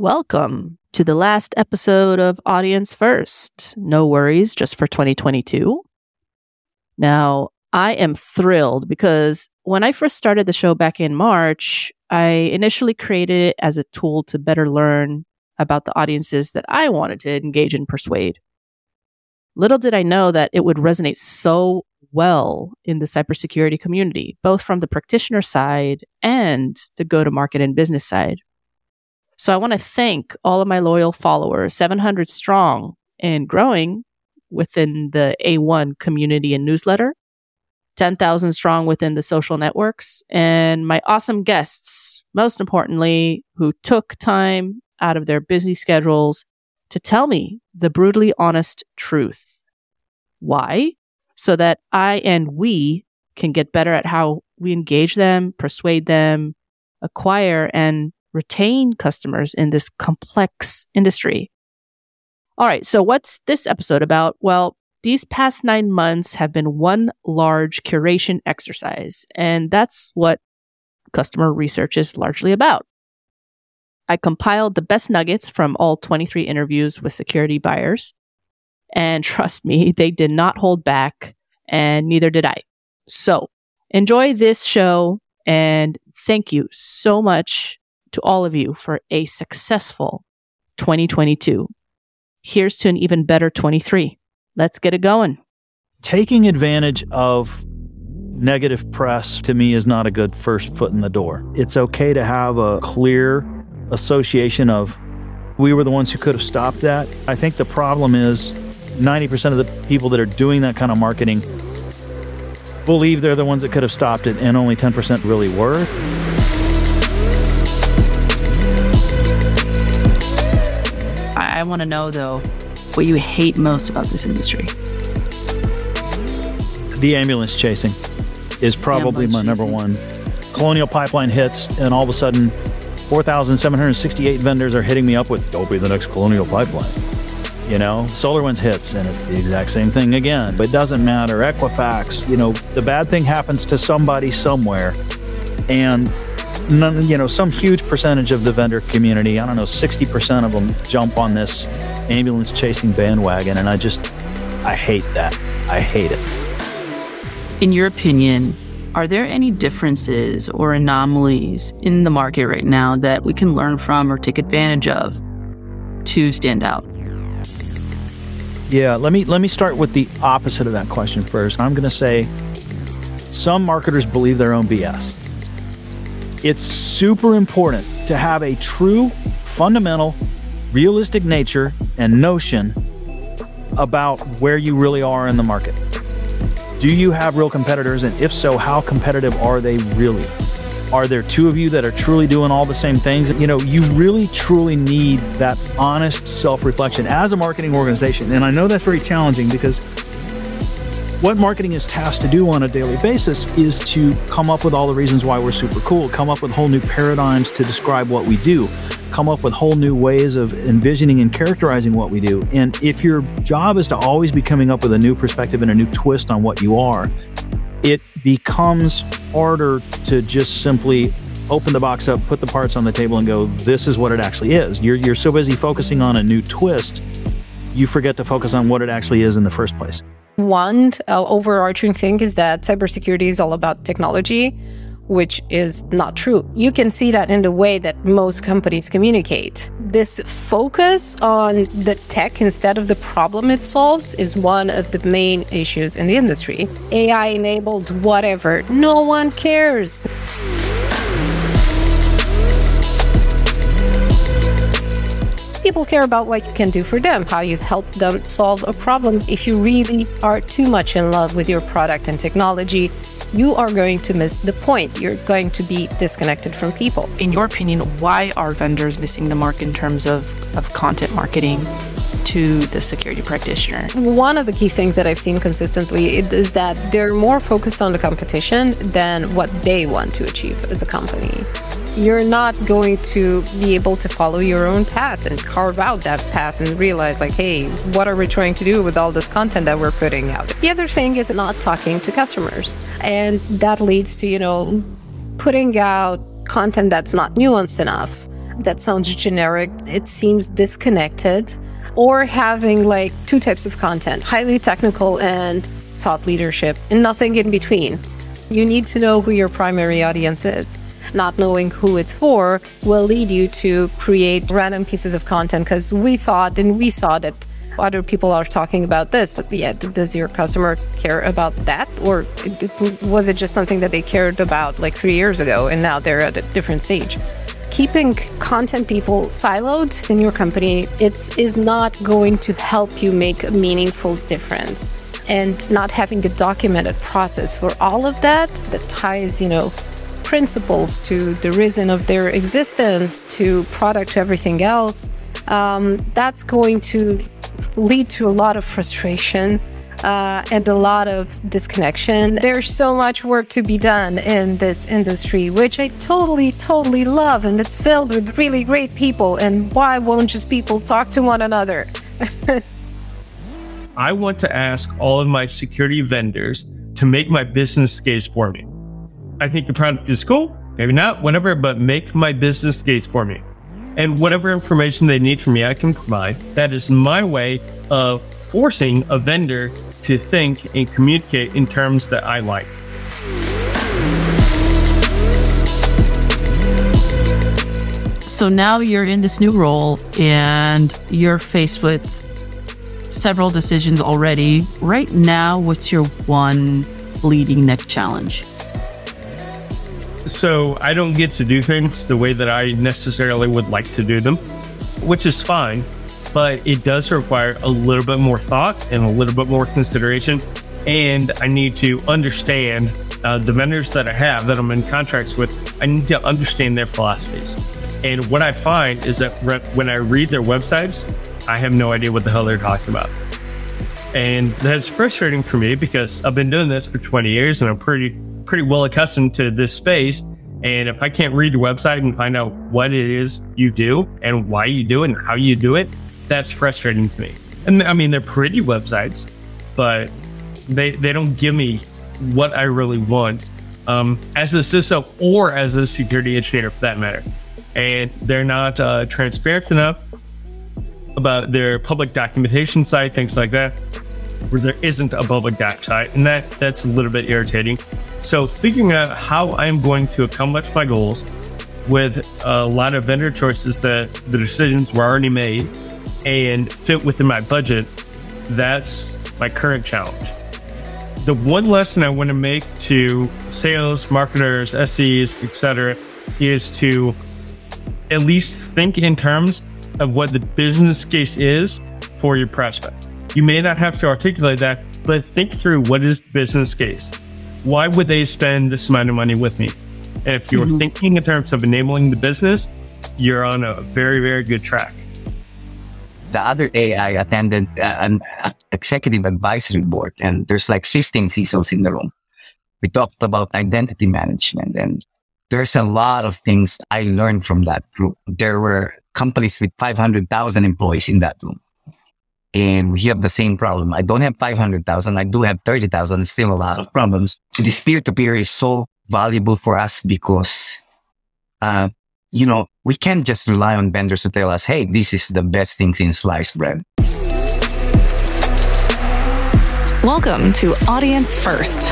Welcome to the last episode of Audience First. No worries, just for 2022. Now, I am thrilled because when I first started the show back in March, I initially created it as a tool to better learn about the audiences that I wanted to engage and persuade. Little did I know that it would resonate so well in the cybersecurity community, both from the practitioner side and the go to market and business side. So I want to thank all of my loyal followers, 700 strong and growing within the A1 community and newsletter, 10,000 strong within the social networks, and my awesome guests, most importantly, who took time out of their busy schedules to tell me the brutally honest truth. Why? So that I and we can get better at how we engage them, persuade them, acquire and retain customers in this complex industry. All right. So what's this episode about? Well, these past nine months have been one large curation exercise, and that's what customer research is largely about. I compiled the best nuggets from all 23 interviews with security buyers. And trust me, they did not hold back, and neither did I. So enjoy this show, and thank you so much to all of you for a successful 2022. Here's to an even better 23. Let's get it going. Taking advantage of negative press to me is not a good first foot in the door. It's okay to have a clear association of we were the ones who could have stopped that. I think the problem is 90% of the people that are doing that kind of marketing believe they're the ones that could have stopped it, and only 10% really were. I, want to know, though, what you hate most about this industry. The ambulance chasing is probably my number one. Colonial Pipeline hits, and all of a sudden, 4,768 vendors are hitting me up with, don't be the next Colonial Pipeline. You know, Solar SolarWinds hits, and it's the exact same thing again. But it doesn't matter. Equifax, you know, the bad thing happens to somebody somewhere. And none, you know, some huge percentage of the vendor community, I don't know, 60% of them jump on this ambulance chasing bandwagon. And I just, I hate that. I hate it. In your opinion, are there any differences or anomalies in the market right now that we can learn from or take advantage of to stand out? Yeah, let me let me start with the opposite of that question first. I'm going to say some marketers believe their own BS. It's super important to have a true, fundamental, realistic nature and notion about where you really are in the market. Do you have real competitors? And if so, how competitive are they really? Are there two of you that are truly doing all the same things? You know, you really truly need that honest self reflection as a marketing organization. And I know that's very challenging because what marketing is tasked to do on a daily basis is to come up with all the reasons why we're super cool, come up with whole new paradigms to describe what we do, come up with whole new ways of envisioning and characterizing what we do. And if your job is to always be coming up with a new perspective and a new twist on what you are, it becomes harder to just simply open the box up, put the parts on the table, and go, this is what it actually is. You're, you're so busy focusing on a new twist, you forget to focus on what it actually is in the first place. One uh, overarching thing is that cybersecurity is all about technology, which is not true. You can see that in the way that most companies communicate. This focus on the tech instead of the problem it solves is one of the main issues in the industry. AI enabled whatever, no one cares. People care about what you can do for them, how you help them solve a problem. If you really are too much in love with your product and technology, you are going to miss the point. You're going to be disconnected from people. In your opinion, why are vendors missing the mark in terms of, of content marketing to the security practitioner? One of the key things that I've seen consistently is that they're more focused on the competition than what they want to achieve as a company you're not going to be able to follow your own path and carve out that path and realize like hey what are we trying to do with all this content that we're putting out the other thing is not talking to customers and that leads to you know putting out content that's not nuanced enough that sounds generic. It seems disconnected. Or having like two types of content highly technical and thought leadership, and nothing in between. You need to know who your primary audience is. Not knowing who it's for will lead you to create random pieces of content because we thought and we saw that other people are talking about this, but yeah, does your customer care about that? Or was it just something that they cared about like three years ago and now they're at a different stage? Keeping content people siloed in your company, it's is not going to help you make a meaningful difference. And not having a documented process for all of that that ties, you know, principles to the reason of their existence to product to everything else um, that's going to lead to a lot of frustration uh, and a lot of disconnection. There's so much work to be done in this industry, which I totally, totally love, and it's filled with really great people. And why won't just people talk to one another? I want to ask all of my security vendors to make my business case for me. I think the product is cool, maybe not, whatever, but make my business case for me and whatever information they need from me, I can provide. That is my way of forcing a vendor to think and communicate in terms that I like. So now you're in this new role and you're faced with several decisions already. Right now, what's your one bleeding neck challenge? So I don't get to do things the way that I necessarily would like to do them, which is fine, but it does require a little bit more thought and a little bit more consideration. And I need to understand uh, the vendors that I have that I'm in contracts with, I need to understand their philosophies. And what I find is that when I read their websites, I have no idea what the hell they're talking about. And that's frustrating for me because I've been doing this for 20 years and I'm pretty pretty well accustomed to this space. And if I can't read your website and find out what it is you do and why you do it and how you do it, that's frustrating to me. And I mean, they're pretty websites, but they they don't give me what I really want um, as a CISO or as a security engineer for that matter. And they're not uh, transparent enough about their public documentation site, things like that, where there isn't a public doc site, and that that's a little bit irritating. So figuring out how I'm going to accomplish my goals with a lot of vendor choices that the decisions were already made and fit within my budget, that's my current challenge. The one lesson I want to make to sales, marketers, SEs, etc., is to at least think in terms of what the business case is for your prospect. You may not have to articulate that, but think through what is the business case why would they spend this amount of money with me? And if you're mm-hmm. thinking in terms of enabling the business, you're on a very, very good track. The other day, I attended uh, an executive advisory board, and there's like 15 CISOs in the room. We talked about identity management, and there's a lot of things I learned from that group. There were companies with 500,000 employees in that room and we have the same problem. I don't have 500,000. I do have 30,000. Still a lot of problems. This peer to peer is so valuable for us because, uh, you know, we can't just rely on vendors to tell us, Hey, this is the best things in sliced bread. Welcome to Audience First,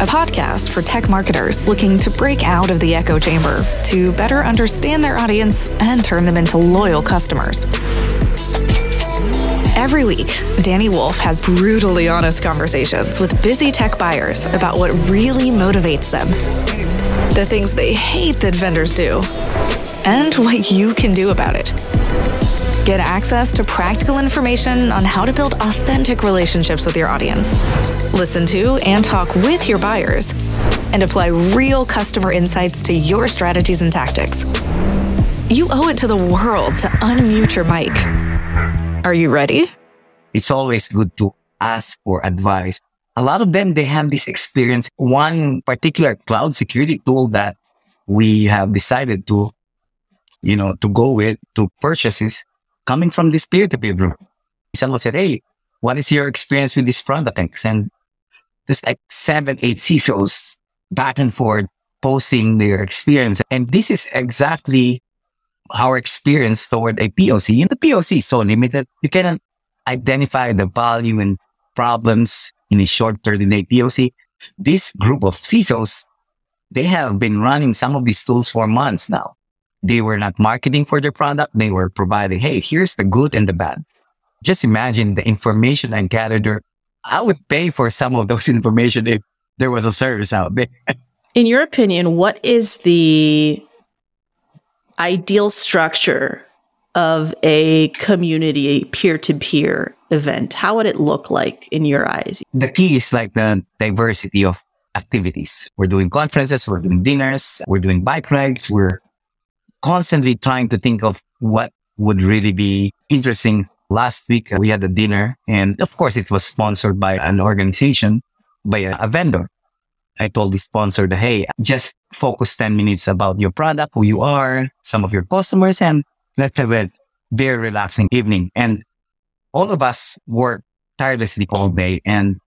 a podcast for tech marketers looking to break out of the echo chamber to better understand their audience and turn them into loyal customers. Every week, Dani Woolf has brutally honest conversations with busy tech buyers about what really motivates them, the things they hate that vendors do, and what you can do about it. Get access to practical information on how to build authentic relationships with your audience. Listen to and talk with your buyers, and apply real customer insights to your strategies and tactics. You owe it to the world to unmute your mic are you ready? It's always good to ask for advice. A lot of them, they have this experience. One particular cloud security tool that we have decided to, you know, to go with, to purchase is coming from this peer-to-peer group. Someone said, Hey, what is your experience with this product? And there's like seven, eight CISOs back and forth posting their experience. And this is exactly our experience toward a POC. And the POC is so limited. You cannot identify the value and problems in a short 30 day POC. This group of CISOs, they have been running some of these tools for months now. They were not marketing for their product. They were providing, Hey, here's the good and the bad. Just imagine the information I gathered there. I would pay for some of those information if there was a service out there. In your opinion, what is the ideal structure of a community peer to peer event? How would it look like in your eyes? The key is like the diversity of activities. We're doing conferences, we're doing dinners, we're doing bike rides, we're constantly trying to think of what would really be interesting. Last week, uh, we had a dinner and of course it was sponsored by an organization, by a, a vendor. I told the sponsor that, Hey, just focus 10 minutes about your product, who you are, some of your customers, and let's have a very relaxing evening. And all of us work tirelessly all day and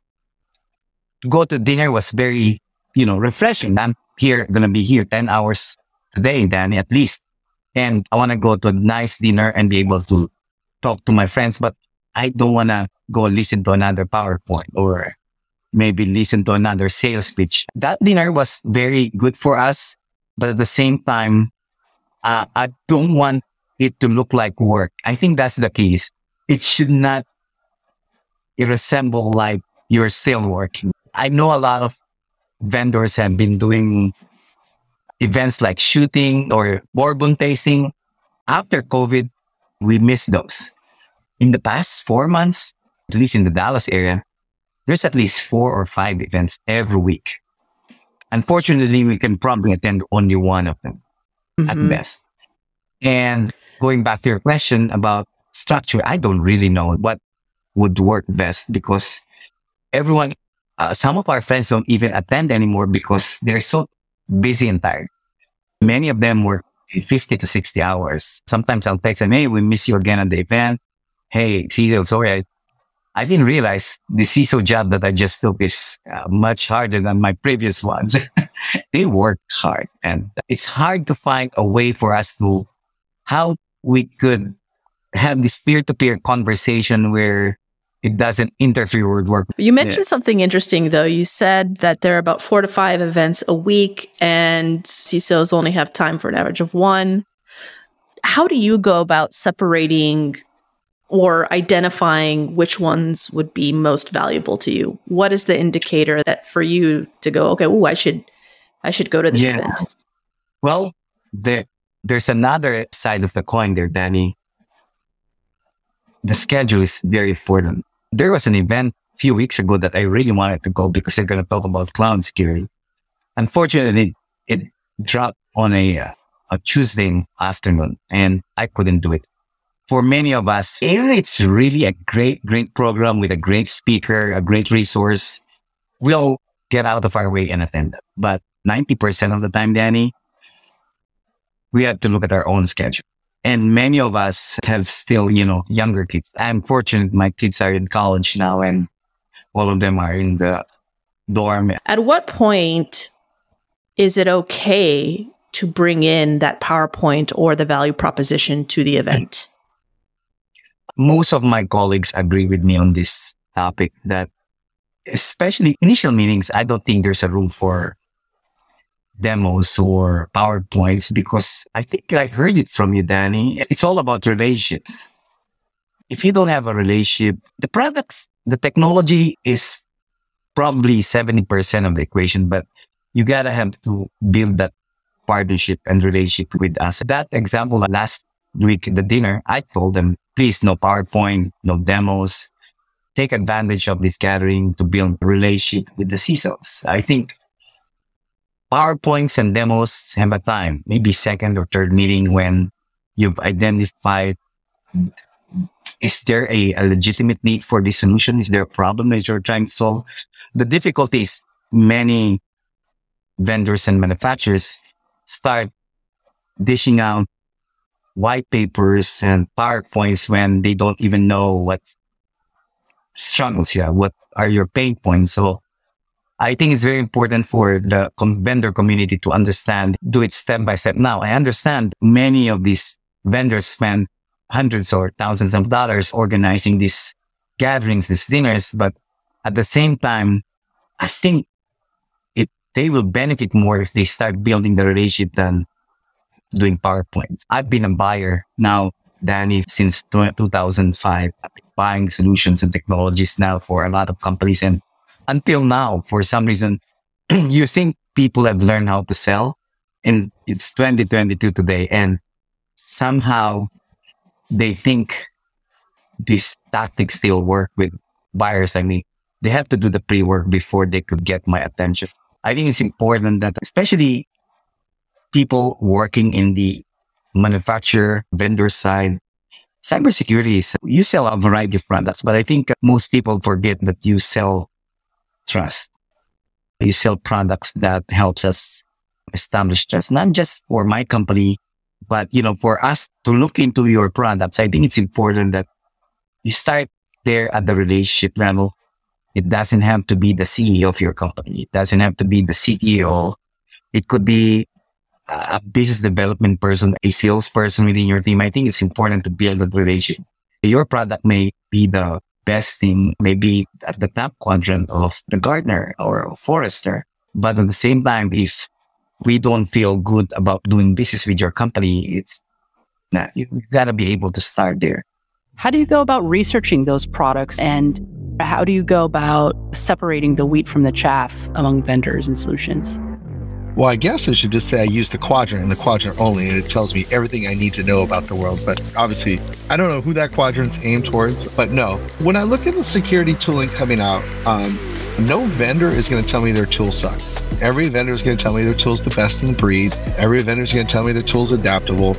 go to dinner was very, you know, refreshing. I'm here, going to be here 10 hours today, Dani, at least. And I want to go to a nice dinner and be able to talk to my friends, but I don't want to go listen to another PowerPoint or maybe listen to another sales pitch. That dinner was very good for us, but at the same time, uh, I don't want it to look like work. I think that's the key. It should not resemble like you're still working. I know a lot of vendors have been doing events like shooting or bourbon tasting. After COVID, we missed those. In the past four months, at least in the Dallas area, there's at least four or five events every week. Unfortunately, we can probably attend only one of them mm-hmm. at best. And going back to your question about structure, I don't really know what would work best because everyone, uh, some of our friends don't even attend anymore because they're so busy and tired. Many of them work 50 to 60 hours. Sometimes I'll text them, Hey, we miss you again at the event. Hey, see, you. sorry, I I didn't realize the CISO job that I just took is uh, much harder than my previous ones. they work hard and it's hard to find a way for us to how we could have this peer to peer conversation where it doesn't interfere with work. You mentioned yeah. something interesting though. You said that there are about four to five events a week and CISOs only have time for an average of one. How do you go about separating or identifying which ones would be most valuable to you? What is the indicator that for you to go okay oh i should i should go to this yeah. event well the, there's another side of the coin there danny. The schedule is very important. There was an event a few weeks ago that i really wanted to go because they're going to talk about cloud security unfortunately it dropped on a, uh, a tuesday afternoon and i couldn't do it for many of us, even it's really a great, great program with a great speaker, a great resource, we'll get out of our way and attend. But 90% of the time, Dani, we have to look at our own schedule. And many of us have still, you know, younger kids. I'm fortunate my kids are in college now and all of them are in the dorm. At what point is it okay to bring in that PowerPoint or the value proposition to the event? Most of my colleagues agree with me on this topic that especially initial meetings, I don't think there's a room for demos or PowerPoints because I think I heard it from you, Dani. It's all about relationships. If you don't have a relationship, the products, the technology is probably 70% of the equation, but you gotta have to build that partnership and relationship with us. That example last week, the dinner, I told them please no PowerPoint, no demos. Take advantage of this gathering to build relationship with the CISOs. I think PowerPoints and demos have a time, maybe second or third meeting when you've identified is there a, a, legitimate need for this solution? Is there a problem that you're trying to solve? The difficulty is many vendors and manufacturers start dishing out white papers and PowerPoints when they don't even know what struggles you have, what are your pain points. So I think it's very important for the vendor community to understand, do it step by step. Now, I understand many of these vendors spend hundreds or thousands of dollars organizing these gatherings, these dinners. But at the same time, I think it, they will benefit more if they start building the relationship than doing PowerPoints. I've been a buyer now, Dani, since 2005, buying solutions and technologies now for a lot of companies. And until now, for some reason, you think people have learned how to sell and it's 2022 today. And somehow they think these tactics still work with buyers. I mean, they have to do the pre-work before they could get my attention. I think it's important that especially people working in the manufacturer vendor side, cybersecurity is, you sell a variety of products, but I think most people forget that you sell trust. You sell products that helps us establish trust, not just for my company, but you know, for us to look into your products. I think it's important that you start there at the relationship level. It doesn't have to be the CEO of your company. It doesn't have to be the CTO. It could be a business development person, a sales person within your team. I think it's important to build that relationship. Your product may be the best thing, maybe at the top quadrant of the Gartner or Forrester. But at the same time, if we don't feel good about doing business with your company, it's not, you gotta be able to start there. How do you go about researching those products and how do you go about separating the wheat from the chaff among vendors and solutions? Well, I guess I should just say I use the quadrant and the quadrant only, and it tells me everything I need to know about the world. But obviously, I don't know who that quadrant's aimed towards. But no, when I look at the security tooling coming out, um, no vendor is going to tell me their tool sucks. Every vendor is going to tell me their tool's the best in the breed. Every vendor is going to tell me their tool's adaptable.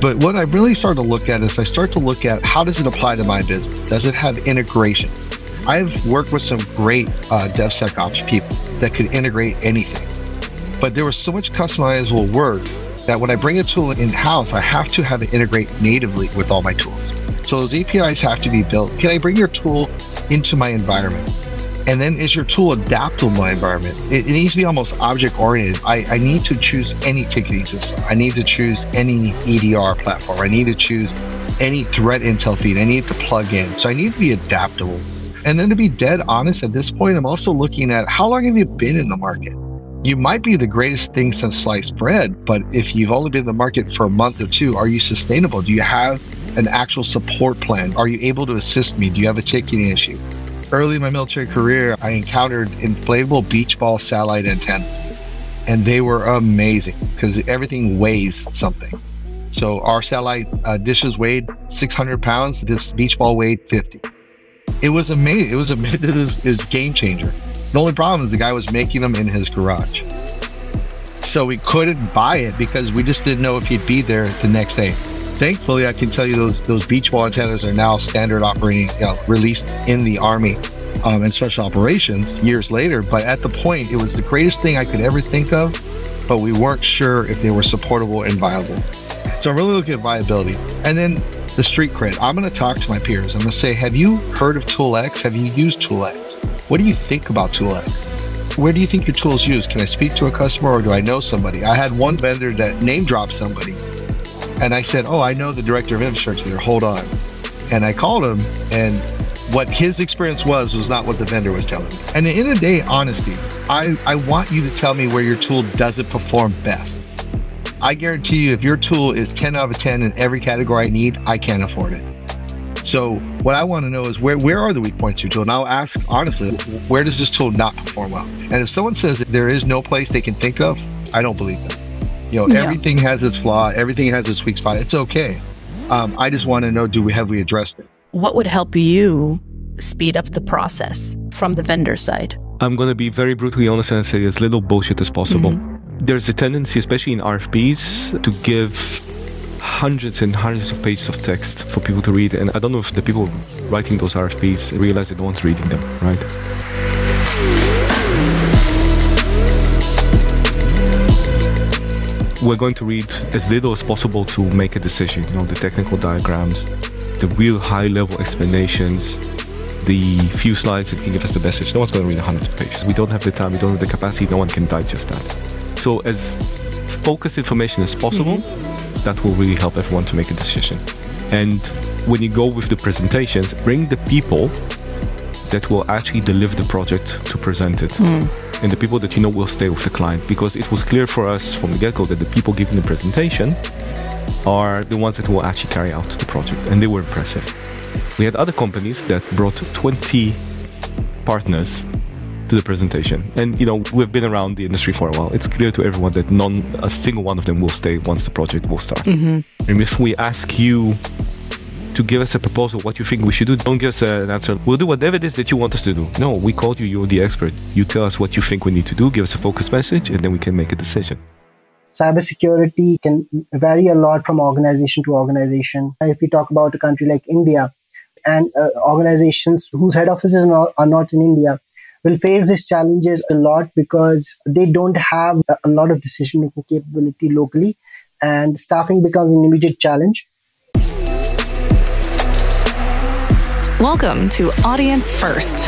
But what I really start to look at is I start to look at how does it apply to my business? Does it have integrations? I've worked with some great uh, DevSecOps people that could integrate anything. But there was so much customizable work that when I bring a tool in house, I have to have it integrate natively with all my tools. So those APIs have to be built. Can I bring your tool into my environment? And then is your tool adaptable to my environment? It, it needs to be almost object oriented. I, I need to choose any ticketing system. I need to choose any EDR platform. I need to choose any threat intel feed. I need to plug in. So I need to be adaptable. And then to be dead honest at this point, I'm also looking at how long have you been in the market? You might be the greatest thing since sliced bread, but if you've only been in the market for a month or two, are you sustainable? Do you have an actual support plan? Are you able to assist me? Do you have a ticketing issue? Early in my military career, I encountered inflatable beach ball satellite antennas, and they were amazing because everything weighs something. So our satellite uh, dishes weighed 600 pounds. This beach ball weighed 50. It was amazing. It was a game changer. The only problem is the guy was making them in his garage. So we couldn't buy it because we just didn't know if he'd be there the next day. Thankfully, I can tell you those those beach ball antennas are now standard operating, you know, released in the Army um, and special operations years later. But at the point, it was the greatest thing I could ever think of, but we weren't sure if they were supportable and viable. So I'm really looking at viability. And then the street cred. I'm going to talk to my peers. I'm going to say, have you heard of ToolX? Have you used ToolX? What do you think about ToolX? Where do you think your tool is used? Can I speak to a customer or do I know somebody? I had one vendor that name dropped somebody and I said, Oh, I know the director of infrastructure there. Hold on. And I called him, and what his experience was was not what the vendor was telling me. And at the end of the day, honesty. I, I want you to tell me where your tool doesn't perform best. I guarantee you, if your tool is 10 out of 10 in every category I need, I can't afford it. So what I want to know is where where are the weak points of your tool? And I'll ask honestly, where does this tool not perform well? And if someone says that there is no place they can think of, I don't believe them. You know, yeah. everything has its flaw, everything has its weak spot. It's okay. Um, I just want to know: Do we have we addressed it? What would help you speed up the process from the vendor side? I'm going to be very brutally honest and say as little bullshit as possible. Mm-hmm. There's a tendency, especially in RFPs, to give hundreds and hundreds of pages of text for people to read. And I don't know if the people writing those RFPs realize that no one's reading them, right? we're going to read as little as possible to make a decision. You know, the technical diagrams, the real high level explanations, the few slides that can give us the message. No one's going to read hundreds of pages. We don't have the time, we don't have the capacity, no one can digest that. So as focused information as possible, mm-hmm. That will really help everyone to make a decision. And when you go with the presentations, bring the people that will actually deliver the project to present it. Hmm. And the people that you know will stay with the client because it was clear for us from the get go that the people giving the presentation are the ones that will actually carry out the project. And they were impressive. We had other companies that brought 20 partners to the presentation. And you know, we've been around the industry for a while. It's clear to everyone that none a single one of them will stay once the project will start. And if we ask you to give us a proposal what you think we should do, don't give us an answer. We'll do whatever it is that you want us to do. No, we called you, you're the expert. You tell us what you think we need to do, give us a focus message, and then we can make a decision. cybersecurity can vary a lot from organization to organization. If we talk about a country like India and uh, organizations whose head offices are not, are not in India will face these challenges a lot because they don't have a, lot of decision making capability locally and staffing becomes an immediate challenge. Welcome to Audience First,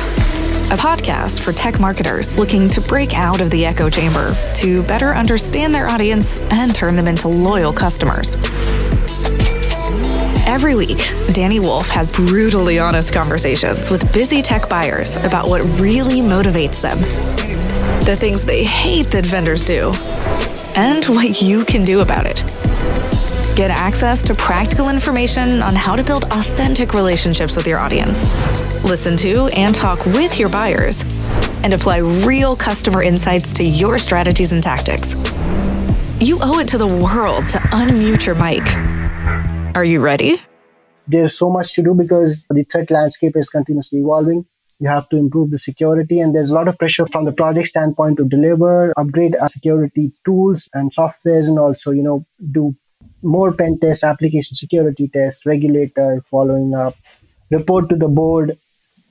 a podcast for tech marketers looking to break out of the echo chamber to better understand their audience and turn them into loyal customers. Every week, Dani Woolf has brutally honest conversations with busy tech buyers about what really motivates them, the things they hate that vendors do, and what you can do about it. Get access to practical information on how to build authentic relationships with your audience. Listen to and talk with your buyers, and apply real customer insights to your strategies and tactics. You owe it to the world to unmute your mic. Are you ready? There's so much to do because the threat landscape is continuously evolving. You have to improve the security, and there's a lot of pressure from the project standpoint to deliver, upgrade our security tools and softwares, and also, you know, do more pen tests, application security tests, regulator following up, report to the board,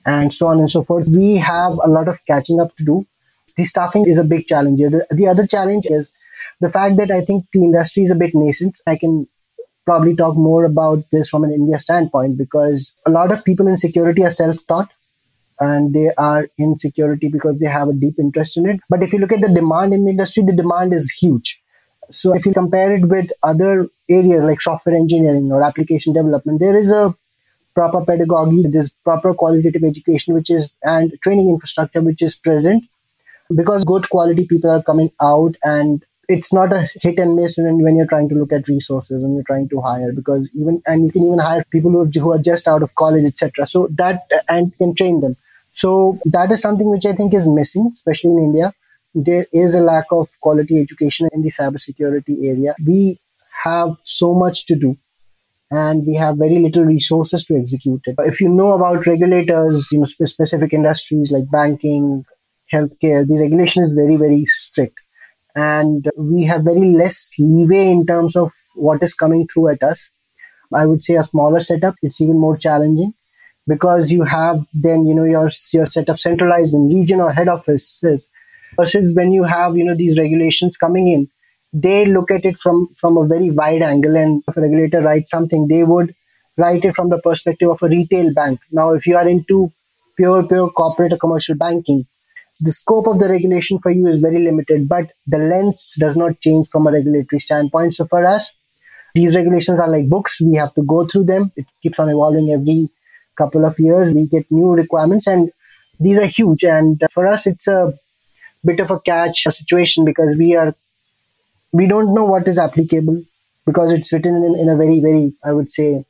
and so on and so forth. We have a lot of catching up to do. The staffing is a big challenge. The, the other challenge is the fact that I think the industry is a bit nascent. I can probably talk more about this from an India standpoint because a lot of people in security are self-taught and they are in security because they have a deep interest in it. But if you look at the demand in the industry, the demand is huge. So if you compare it with other areas like software engineering or application development, there is a proper pedagogy, there's proper qualitative education, which is and training infrastructure which is present because good quality people are coming out and it's not a hit and miss when, when you're trying to look at resources when you're trying to hire because even and you can even hire people who, who are just out of college etc so that and can train them so that is something which i think is missing especially in india there is a lack of quality education in the cybersecurity area. We have so much to do and we have very little resources to execute it. If you know about regulators, you know, specific industries like banking, healthcare, the regulation is very, very strict. And we have very less leeway in terms of what is coming through at us. I would say a smaller setup, it's even more challenging because you have then, you know, your, your setup centralized in region or head offices versus when you have you know these regulations coming in they look at it from from a very wide angle and if a regulator writes something they would write it from the perspective of a retail bank now if you are into pure pure corporate or commercial banking the scope of the regulation for you is very limited but the lens does not change from a regulatory standpoint. So for us these regulations are like books. We have to go through them. It keeps on evolving every couple of years. We get new requirements and these are huge. And for us it's a bit of a catch situation because we are we don't know what is applicable because it's written in, in a very very i would say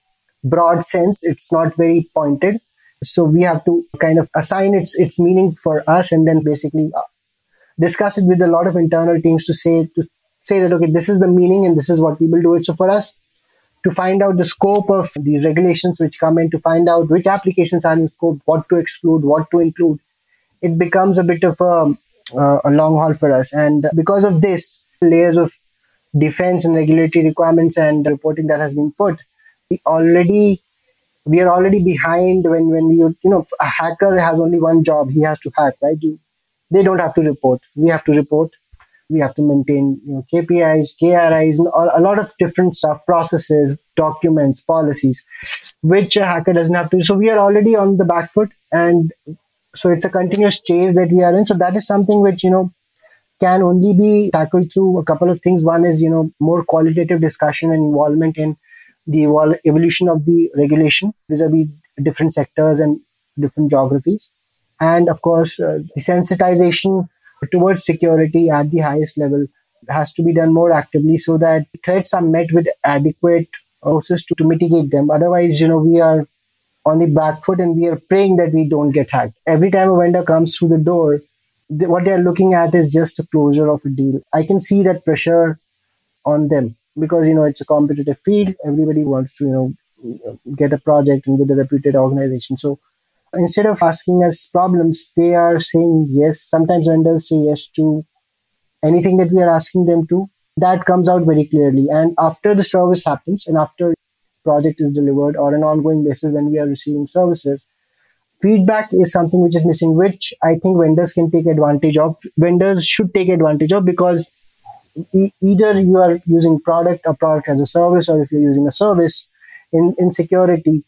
broad sense. It's not very pointed so we have to kind of assign its its meaning for us and then basically uh, discuss it with a lot of internal teams to say to say that okay this is the meaning and this is what we will do it so for us to find out the scope of these regulations which come in to find out which applications are in scope what to exclude what to include it becomes a bit of a uh, a long haul for us. And because of this, layers of defense and regulatory requirements and reporting that has been put, we already we are already behind when when we you know a hacker has only one job he has to hack right? You, they don't have to report. We have to report. We have to maintain you know, KPIs KRIs and a lot of different stuff processes documents policies which a hacker doesn't have to so we are already on the back foot and so it's a continuous chase that we are in. So that is something which you know can only be tackled through a couple of things. One is, you know, more qualitative discussion and involvement in the evol- evolution of the regulation vis-a-vis different sectors and different geographies. And of course, uh, the sensitization towards security at the highest level has to be done more actively so that threats are met with adequate resources to, to mitigate them. Otherwise, you know, we are on the back foot and we are praying that we don't get hacked. Every time a vendor comes through the door, what they're looking at is just a closure of a deal. I can see that pressure on them because, you know, it's a competitive field. Everybody wants to, you know, get a project and with a reputed organization. So instead of asking us problems, they are saying yes. Sometimes vendors say yes to anything that we are asking them to. That comes out very clearly. And after the service happens and after project is delivered or an ongoing basis when we are receiving services, feedback is something which is missing, which I think vendors can take advantage of. Vendors should take advantage of because either you are using product or product as a service, or if you're using a service in, in security,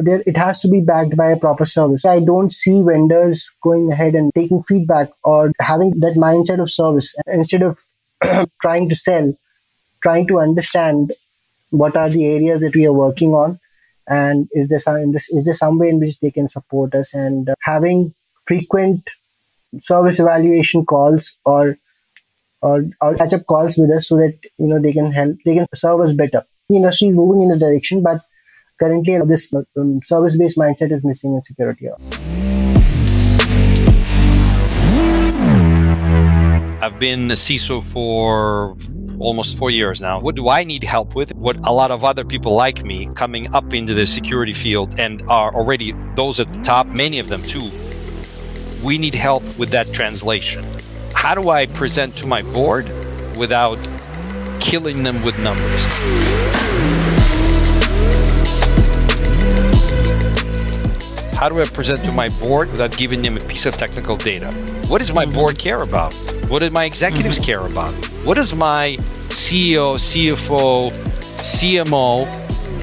there it has to be backed by a proper service. I don't see vendors going ahead and taking feedback or having that mindset of service instead of trying to sell, trying to understand what are the areas that we are working on and is there some is there some way in which they can support us and uh, having frequent service evaluation calls or or, or catch up calls with us so that you know they can help they can serve us better the industry is moving in a direction but currently this um, service based mindset is missing in security I've been a CISO for almost four years now. What do I need help with? What a lot of other people like me coming up into the security field and are already those at the top, many of them too. We need help with that translation. How do I present to my board without killing them with numbers? How do I present to my board without giving them a piece of technical data? What does my board care about? What do my executives mm-hmm. care about? What does my CEO, CFO, CMO,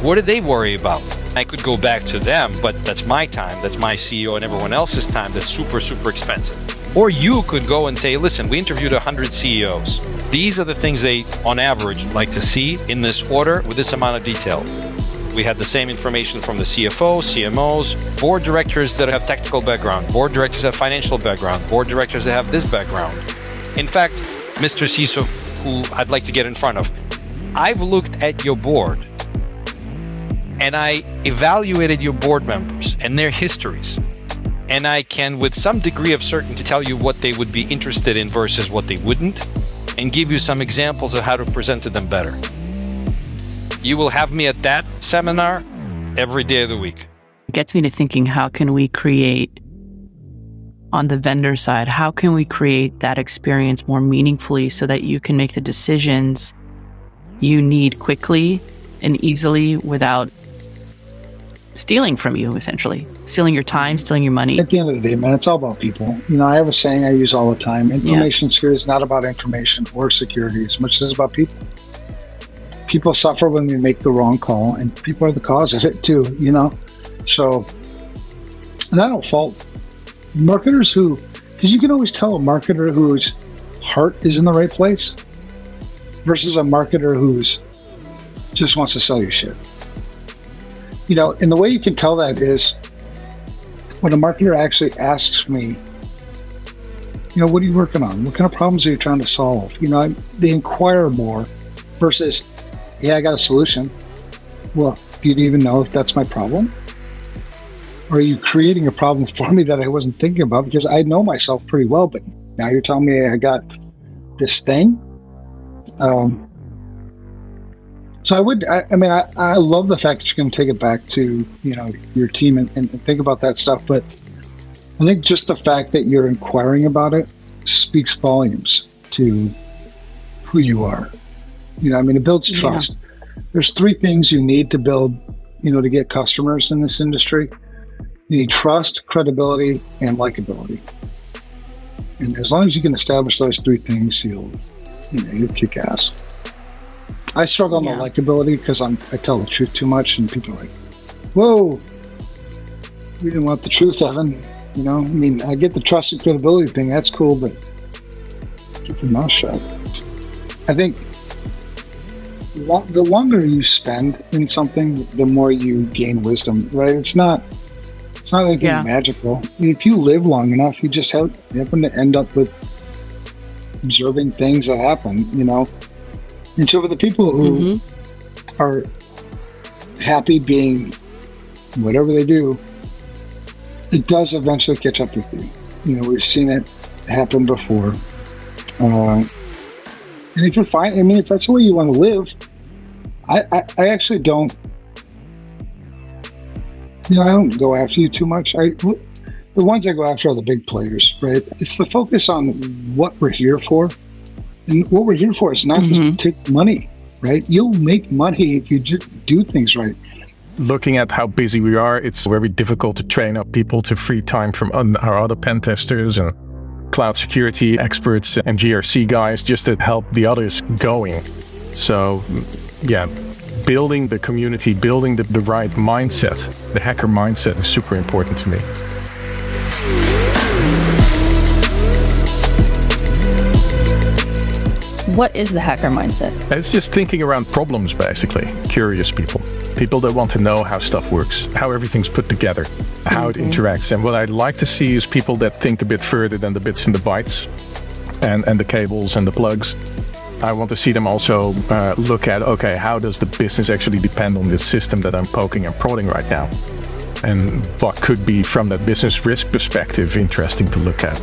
what do they worry about? I could go back to them, but that's my time, that's my CEO and everyone else's time that's super, super expensive. Or you could go and say, listen, we interviewed 100 CEOs. These are the things they, on average, like to see in this order with this amount of detail. We had the same information from the CFO, CMOs, board directors that have technical background, board directors that have financial background, board directors that have this background. In fact, Mr. CISO, who I'd like to get in front of, I've looked at your board and I evaluated your board members and their histories. And I can, with some degree of certainty, tell you what they would be interested in versus what they wouldn't, and give you some examples of how to present to them better. You will have me at that seminar every day of the week. It gets me to thinking how can we create, on the vendor side, how can we create that experience more meaningfully so that you can make the decisions you need quickly and easily without stealing from you, essentially, stealing your time, stealing your money. At the end of the day, man, it's all about people. You know, I have a saying I use all the time information yeah. security is not about information or security as much as it's about people people suffer when we make the wrong call, and people are the cause of it too, you know? So, and I don't fault marketers who, because you can always tell a marketer whose heart is in the right place versus a marketer who's just wants to sell you shit. You know, and the way you can tell that is when a marketer actually asks me, you know, what are you working on? What kind of problems are you trying to solve? You know, they inquire more versus, yeah, I got a solution. Well, do you even know if that's my problem? Or are you creating a problem for me that I wasn't thinking about? Because I know myself pretty well, but now you're telling me I got this thing. Um, so I would, I, I mean, I, I love the fact that you're going to take it back to, you know, your team and, and think about that stuff. But I think just the fact that you're inquiring about it speaks volumes to who you are. You know, I mean, it builds trust. Yeah. There's three things you need to build, you know, to get customers in this industry. You need trust, credibility, and likability. And as long as you can establish those three things, you'll, you know, you'll kick ass. I struggle on yeah. the likability because I'm I tell the truth too much, and people are like, "Whoa, we didn't want the truth, Evan." You know, I mean, I get the trust and credibility thing. That's cool, but keep your mouth shut. I think lo- the longer you spend in something, the more you gain wisdom, right? It's not it's not anything Yeah. magical. If you live long enough, you just have, you happen to end up with observing things that happen, you know. And so for the people who are happy being whatever they do, it does eventually catch up with you. You know, we've seen it happen before. Uh, and if you're fine, I mean, if that's the way you want to live, I, I, I actually don't, you know, I don't go after you too much. I, the ones I go after are the big players, right? It's the focus on what we're here for. And what we're here for is not just to take money, right? You'll make money if you just do things right. looking at how busy we are, it's very difficult to train up people to free time from our other pen testers and cloud security experts and GRC guys just to help the others going. So, yeah, building the community, building the, the right mindset, the hacker mindset is super important to me. What is the hacker mindset? It's just thinking around problems, basically. Curious people. People that want to know how stuff works, how everything's put together, how it interacts. And what I'd like to see is people that think a bit further than the bits and the bytes and, and the cables and the plugs. I want to see them also uh, look at okay, how does the business actually depend on this system that I'm poking and prodding right now? And what could be, from that business risk perspective, interesting to look at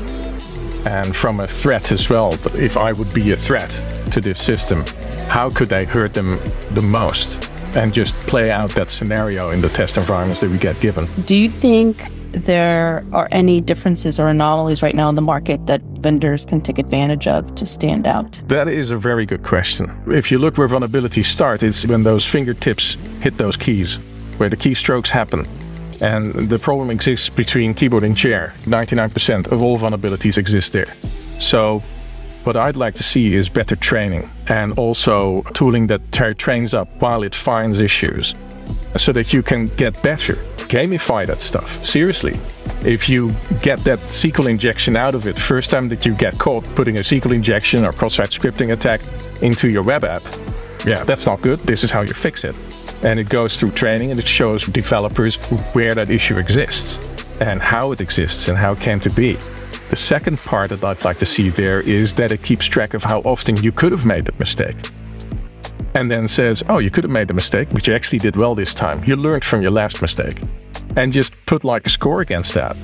and from a threat as well. If I would be a threat to this system, how could I hurt them the most? And just play out that scenario in the test environments that we get given. Do you think there are any differences or anomalies right now in the market that vendors can take advantage of to stand out? That is a very good question. If you look where vulnerabilities start, it's when those fingertips hit those keys, where the keystrokes happen. And the problem exists between keyboard and chair. 99% of all vulnerabilities exist there. So, what I'd like to see is better training and also tooling that tra- trains up while it finds issues so that you can get better. Gamify that stuff. Seriously. If you get that SQL injection out of it, first time that you get caught putting a SQL injection or cross-site scripting attack into your web app, yeah, that's not good. This is how you fix it. And it goes through training and it shows developers where that issue exists and how it exists and how it came to be. The second part that I'd like to see there is that it keeps track of how often you could have made that mistake. And then says, oh, you could have made the mistake, but you actually did well this time. You learned from your last mistake. And just put like a score against that.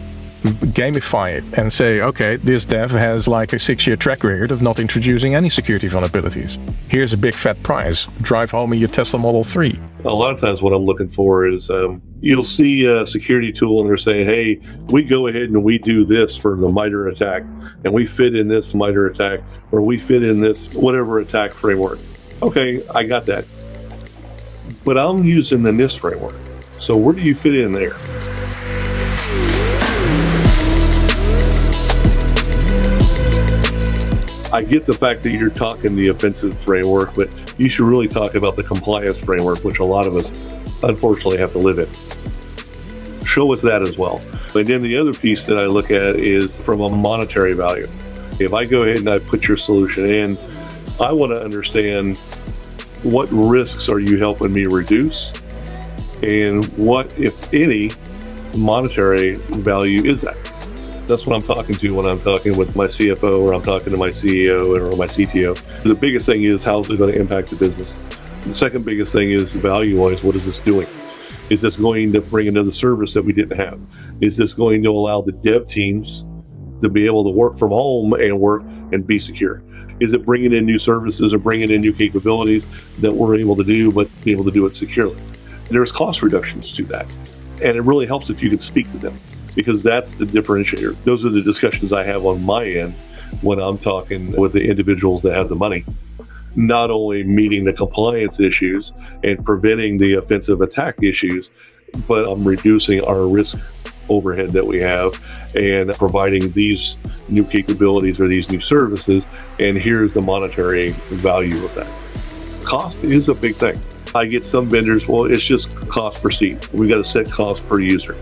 Gamify it and say, okay, this dev has like a six year track record of not introducing any security vulnerabilities. Here's a big fat prize. Drive home in your Tesla Model 3. A lot of times, what I'm looking for is um, you'll see a security tool and they're saying, hey, we go ahead and we do this for the MITRE ATT&CK, and we fit in this MITRE ATT&CK, or we fit in this whatever attack framework. Okay, I got that. But I'm using the NIST framework. So where do you fit in there? I get the fact that you're talking the offensive framework, but you should really talk about the compliance framework, which a lot of us unfortunately have to live in. Show us that as well. And then the other piece that I look at is from a monetary value. If I go ahead and I put your solution in, I want to understand what risks are you helping me reduce and what, if any, monetary value is that? That's what I'm talking to when I'm talking with my CFO or I'm talking to my CEO or my CTO. The biggest thing is how's it going to impact the business? The second biggest thing is value wise, what is this doing? Is this going to bring another service that we didn't have? Is this going to allow the dev teams to be able to work from home and work and be secure? Is it bringing in new services or bringing in new capabilities that we're able to do, but be able to do it securely? There's cost reductions to that. And it really helps if you can speak to them because that's the differentiator. Those are the discussions I have on my end when I'm talking with the individuals that have the money. Not only meeting the compliance issues and preventing the offensive attack issues, but I'm reducing our risk overhead that we have and providing these new capabilities or these new services. And here's the monetary value of that. Cost is a big thing. I get some vendors, well, it's just cost per seat. We've got to set cost per user.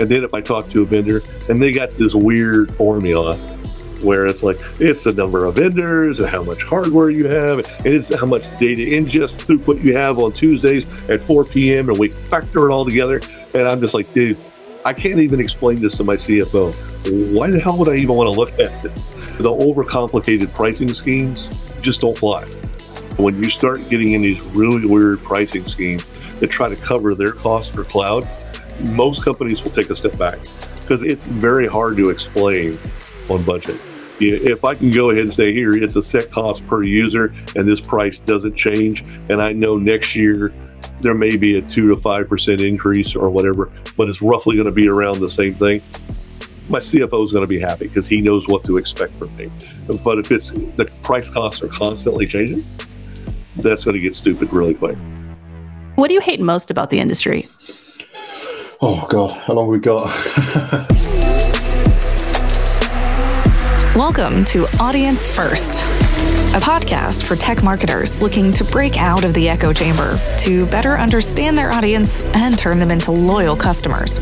And then if I talk to a vendor and they got this weird formula where it's like it's the number of vendors and how much hardware you have, and it's how much data ingest throughput you have on Tuesdays at 4 p.m. and we factor it all together. And I'm just like, dude, I can't even explain this to my CFO. Why the hell would I even want to look at it? The overcomplicated pricing schemes just don't fly. When you start getting in these really weird pricing schemes that try to cover their costs for cloud, most companies will take a step back because it's very hard to explain on budget. If I can go ahead and say, here, it's a set cost per user and this price doesn't change, and I know next year there may be a 2 to 5% increase or whatever, but it's roughly going to be around the same thing. My CFO is going to be happy because he knows what to expect from me. But if it's the price costs are constantly changing, that's going to get stupid really quick. What do you hate most about the industry? Oh God, how long we got? Welcome to Audience First, a podcast for tech marketers looking to break out of the echo chamber to better understand their audience and turn them into loyal customers.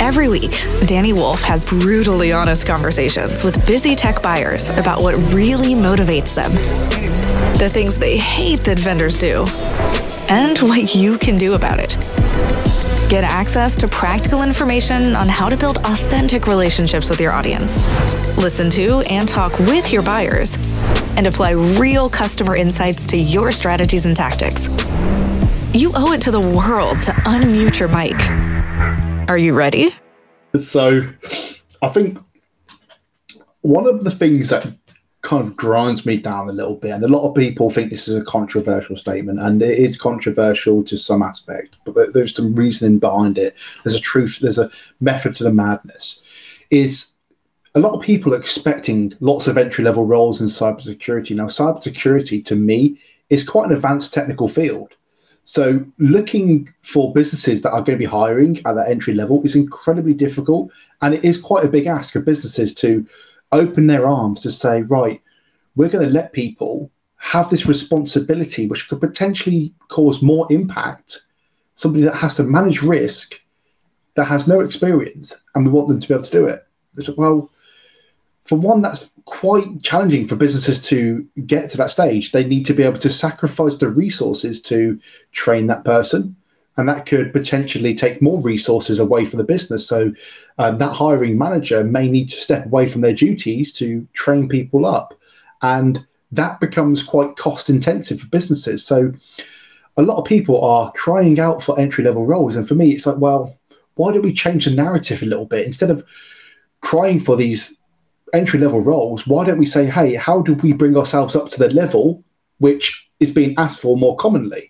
Every week, Dani Woolf has brutally honest conversations with busy tech buyers about what really motivates them, the things they hate that vendors do, and what you can do about it. Get access to practical information on how to build authentic relationships with your audience. Listen to and talk with your buyers, and apply real customer insights to your strategies and tactics. You owe it to the world to unmute your mic. Are you ready? So, I think one of the things that kind of grinds me down a little bit. And a lot of people think this is a controversial statement, and it is controversial to some aspect, but there's some reasoning behind it. There's a truth, there's a method to the madness. Is a lot of people are expecting lots of entry level roles in cybersecurity. Now, cybersecurity to me is quite an advanced technical field. So, looking for businesses that are going to be hiring at that entry level is incredibly difficult. And it is quite a big ask of businesses to open their arms to say, right, we're going to let people have this responsibility, which could potentially cause more impact. Somebody that has to manage risk, that has no experience, and we want them to be able to do it. It's like, well, for one, that's quite challenging for businesses to get to that stage. They need to be able to sacrifice the resources to train that person and that could potentially take more resources away from the business. So uh, that hiring manager may need to step away from their duties to train people up, and that becomes quite cost intensive for businesses. So a lot of people are crying out for entry level roles, and for me, it's like, well, why don't we change the narrative a little bit instead of crying for these entry level roles? Why don't we say, hey, how do we bring ourselves up to the level which is being asked for more commonly?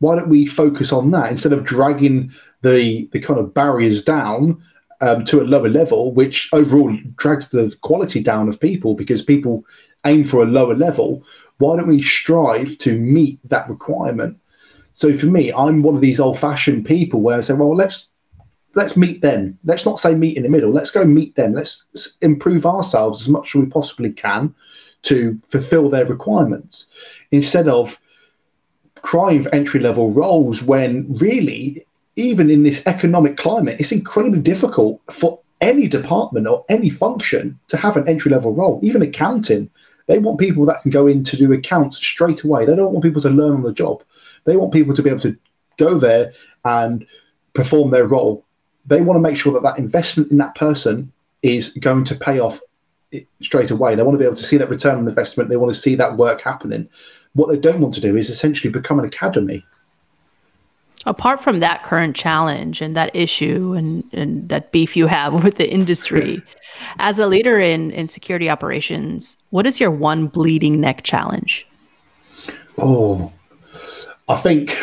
Why don't we focus on that instead of dragging the the kind of barriers down um, to a lower level, which overall drags the quality down of people because people aim for a lower level. Why don't we strive to meet that requirement? So for me, I'm one of these old-fashioned people where I say, well, let's let's meet them. Let's not say meet in the middle. Let's go meet them. Let's, let's improve ourselves as much as we possibly can to fulfill their requirements instead of crying for entry level roles when really, even in this economic climate, it's incredibly difficult for any department or any function to have an entry level role, even accounting. They want people that can go in to do accounts straight away. They don't want people to learn on the job. They want people to be able to go there and perform their role. They want to make sure that that investment in that person is going to pay off straight away. They want to be able to see that return on investment. They want to see that work happening. What they don't want to do is essentially become an academy. Apart from that current challenge and that issue and, and that beef you have with the industry, as a leader in, in security operations, what is your one bleeding neck challenge? Oh, I think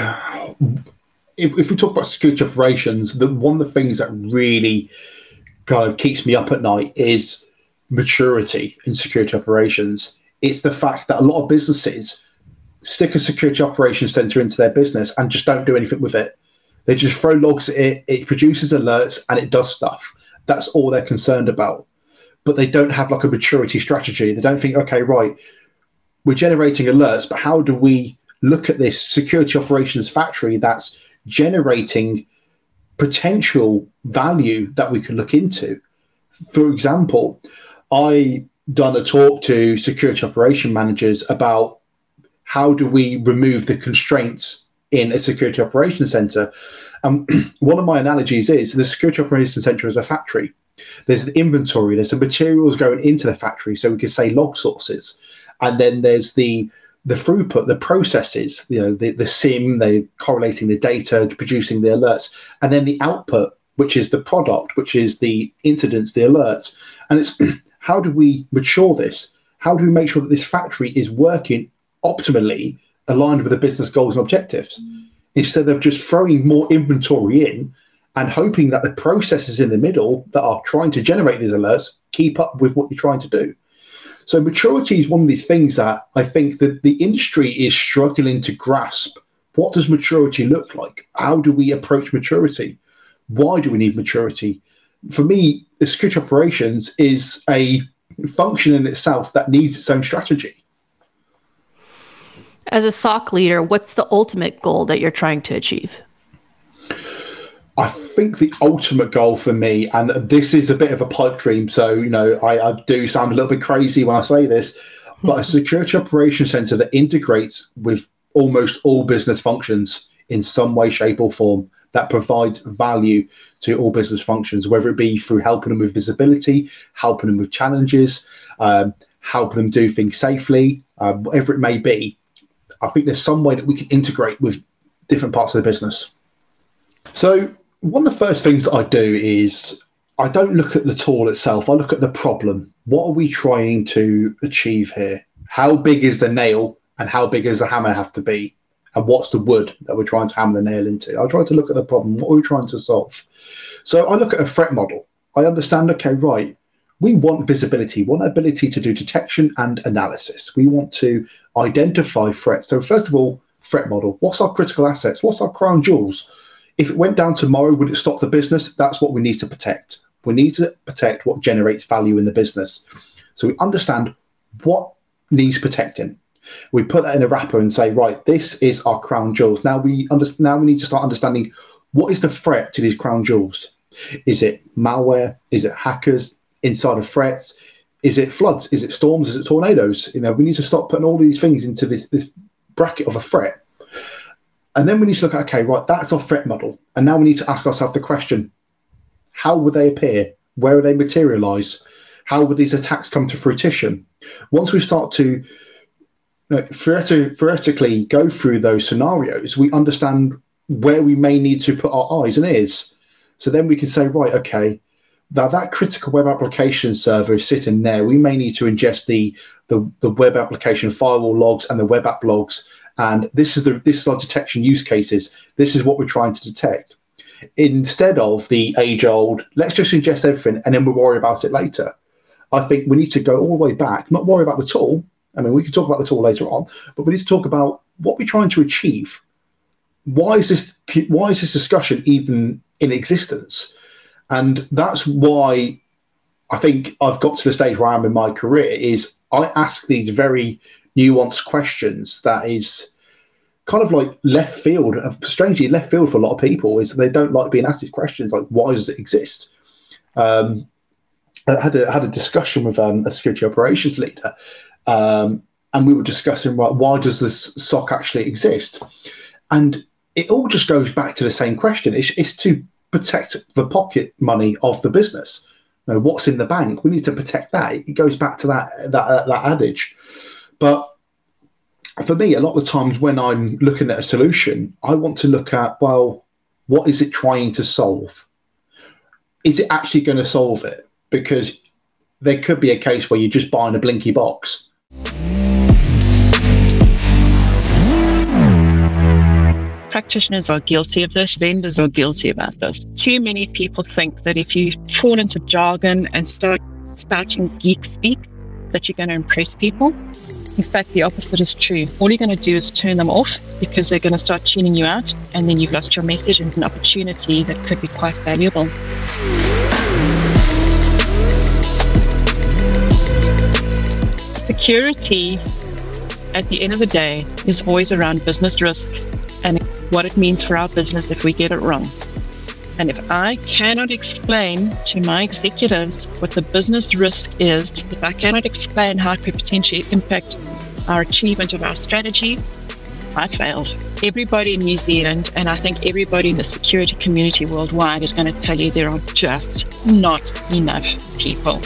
if, if we talk about security operations, the one of the things that really kind of keeps me up at night is maturity in security operations. It's the fact that a lot of businesses stick a security operations center into their business and just don't do anything with it. They just throw logs at it, it produces alerts, and it does stuff. That's all they're concerned about. But they don't have like a maturity strategy. They don't think, okay, right, we're generating alerts, but how do we look at this security operations factory that's generating potential value that we could look into? For example, I done a talk to security operation managers about how do we remove the constraints in a security operations center. Um, and one of my analogies is the security operations center is a factory. There's the inventory, there's the materials going into the factory, so we could say log sources, and then there's the the throughput, the processes, you know, the, the SIEM, they correlating the data, producing the alerts, and then the output, which is the product, which is the incidents, the alerts. And it's how do we mature this? How do we make sure that this factory is working optimally aligned with the business goals and objectives mm. instead of just throwing more inventory in and hoping that the processes in the middle that are trying to generate these alerts keep up with what you're trying to do. So maturity is one of these things that I think that the industry is struggling to grasp. What does maturity look like? How do we approach maturity? Why do we need maturity? For me, the security operations is a function in itself that needs its own strategy. As a SOC leader, what's the ultimate goal that you're trying to achieve? I think the ultimate goal for me, and this is a bit of a pipe dream, so you know I, I do sound a little bit crazy when I say this, but a security operations center that integrates with almost all business functions in some way, shape, or form that provides value to all business functions, whether it be through helping them with visibility, helping them with challenges, um, helping them do things safely, uh, whatever it may be. I think there's some way that we can integrate with different parts of the business. So one of the first things I do is I don't look at the tool itself. I look at the problem. What are we trying to achieve here? How big is the nail and how big does the hammer have to be? And what's the wood that we're trying to hammer the nail into? I try to look at the problem. What are we trying to solve? So I look at a threat model. I understand, okay, right, we want visibility, we want ability to do detection and analysis. We want to identify threats. So, first of all, threat model. What's our critical assets? What's our crown jewels? If it went down tomorrow, would it stop the business? That's what we need to protect. We need to protect what generates value in the business. So we understand what needs protecting. We put that in a wrapper and say, right, this is our crown jewels. Now we understand. Now we need to start understanding what is the threat to these crown jewels. Is it malware? Is it hackers? Insider threats? Is it floods? Is it storms? Is it tornadoes? You know, we need to stop putting all these things into this this bracket of a threat. And then we need to look at okay, right, that's our threat model. And now we need to ask ourselves the question: How would they appear? Where would they materialize? How would these attacks come to fruition? Once we start to you know, theoretically go through those scenarios, we understand where we may need to put our eyes and ears. So then we can say, right, okay, now that critical web application server is sitting there. We may need to ingest the, the, the web application firewall logs and the web app logs. And this is the this is our detection use cases. This is what we're trying to detect. Instead of the age old, let's just ingest everything and then we'll worry about it later. I think we need to go all the way back, not worry about the tool. I mean, we can talk about the tool later on, but we need to talk about what we're trying to achieve. Why is this why is this discussion even in existence? And that's why I think I've got to the stage where I am in my career is I ask these very nuanced questions that is kind of like left field, strangely left field for a lot of people is they don't like being asked these questions like why does it exist? Um, I had a had a discussion with um, a security operations leader, um, and we were discussing right, why does this SOC actually exist? And it all just goes back to the same question. It's, it's to protect the pocket money of the business. You know, what's in the bank? We need to protect that. It goes back to that that uh, that adage. But for me, a lot of times when I'm looking at a solution, I want to look at well, what is it trying to solve? Is it actually going to solve it? Because there could be a case where you're just buying a blinky box practitioners are guilty of this, vendors are guilty about this. Too many people think that if you fall into jargon and start spouting geek speak, that you're going to impress people. In fact, the opposite is true. All you're going to do is turn them off because they're going to start tuning you out, and then you've lost your message and an opportunity that could be quite valuable. Security, at the end of the day, is always around business risk and what it means for our business if we get it wrong. And if I cannot explain to my executives what the business risk is, if I cannot explain how it could potentially impact our achievement of our strategy, I failed. Everybody in New Zealand, and I think everybody in the security community worldwide, is going to tell you there are just not enough people.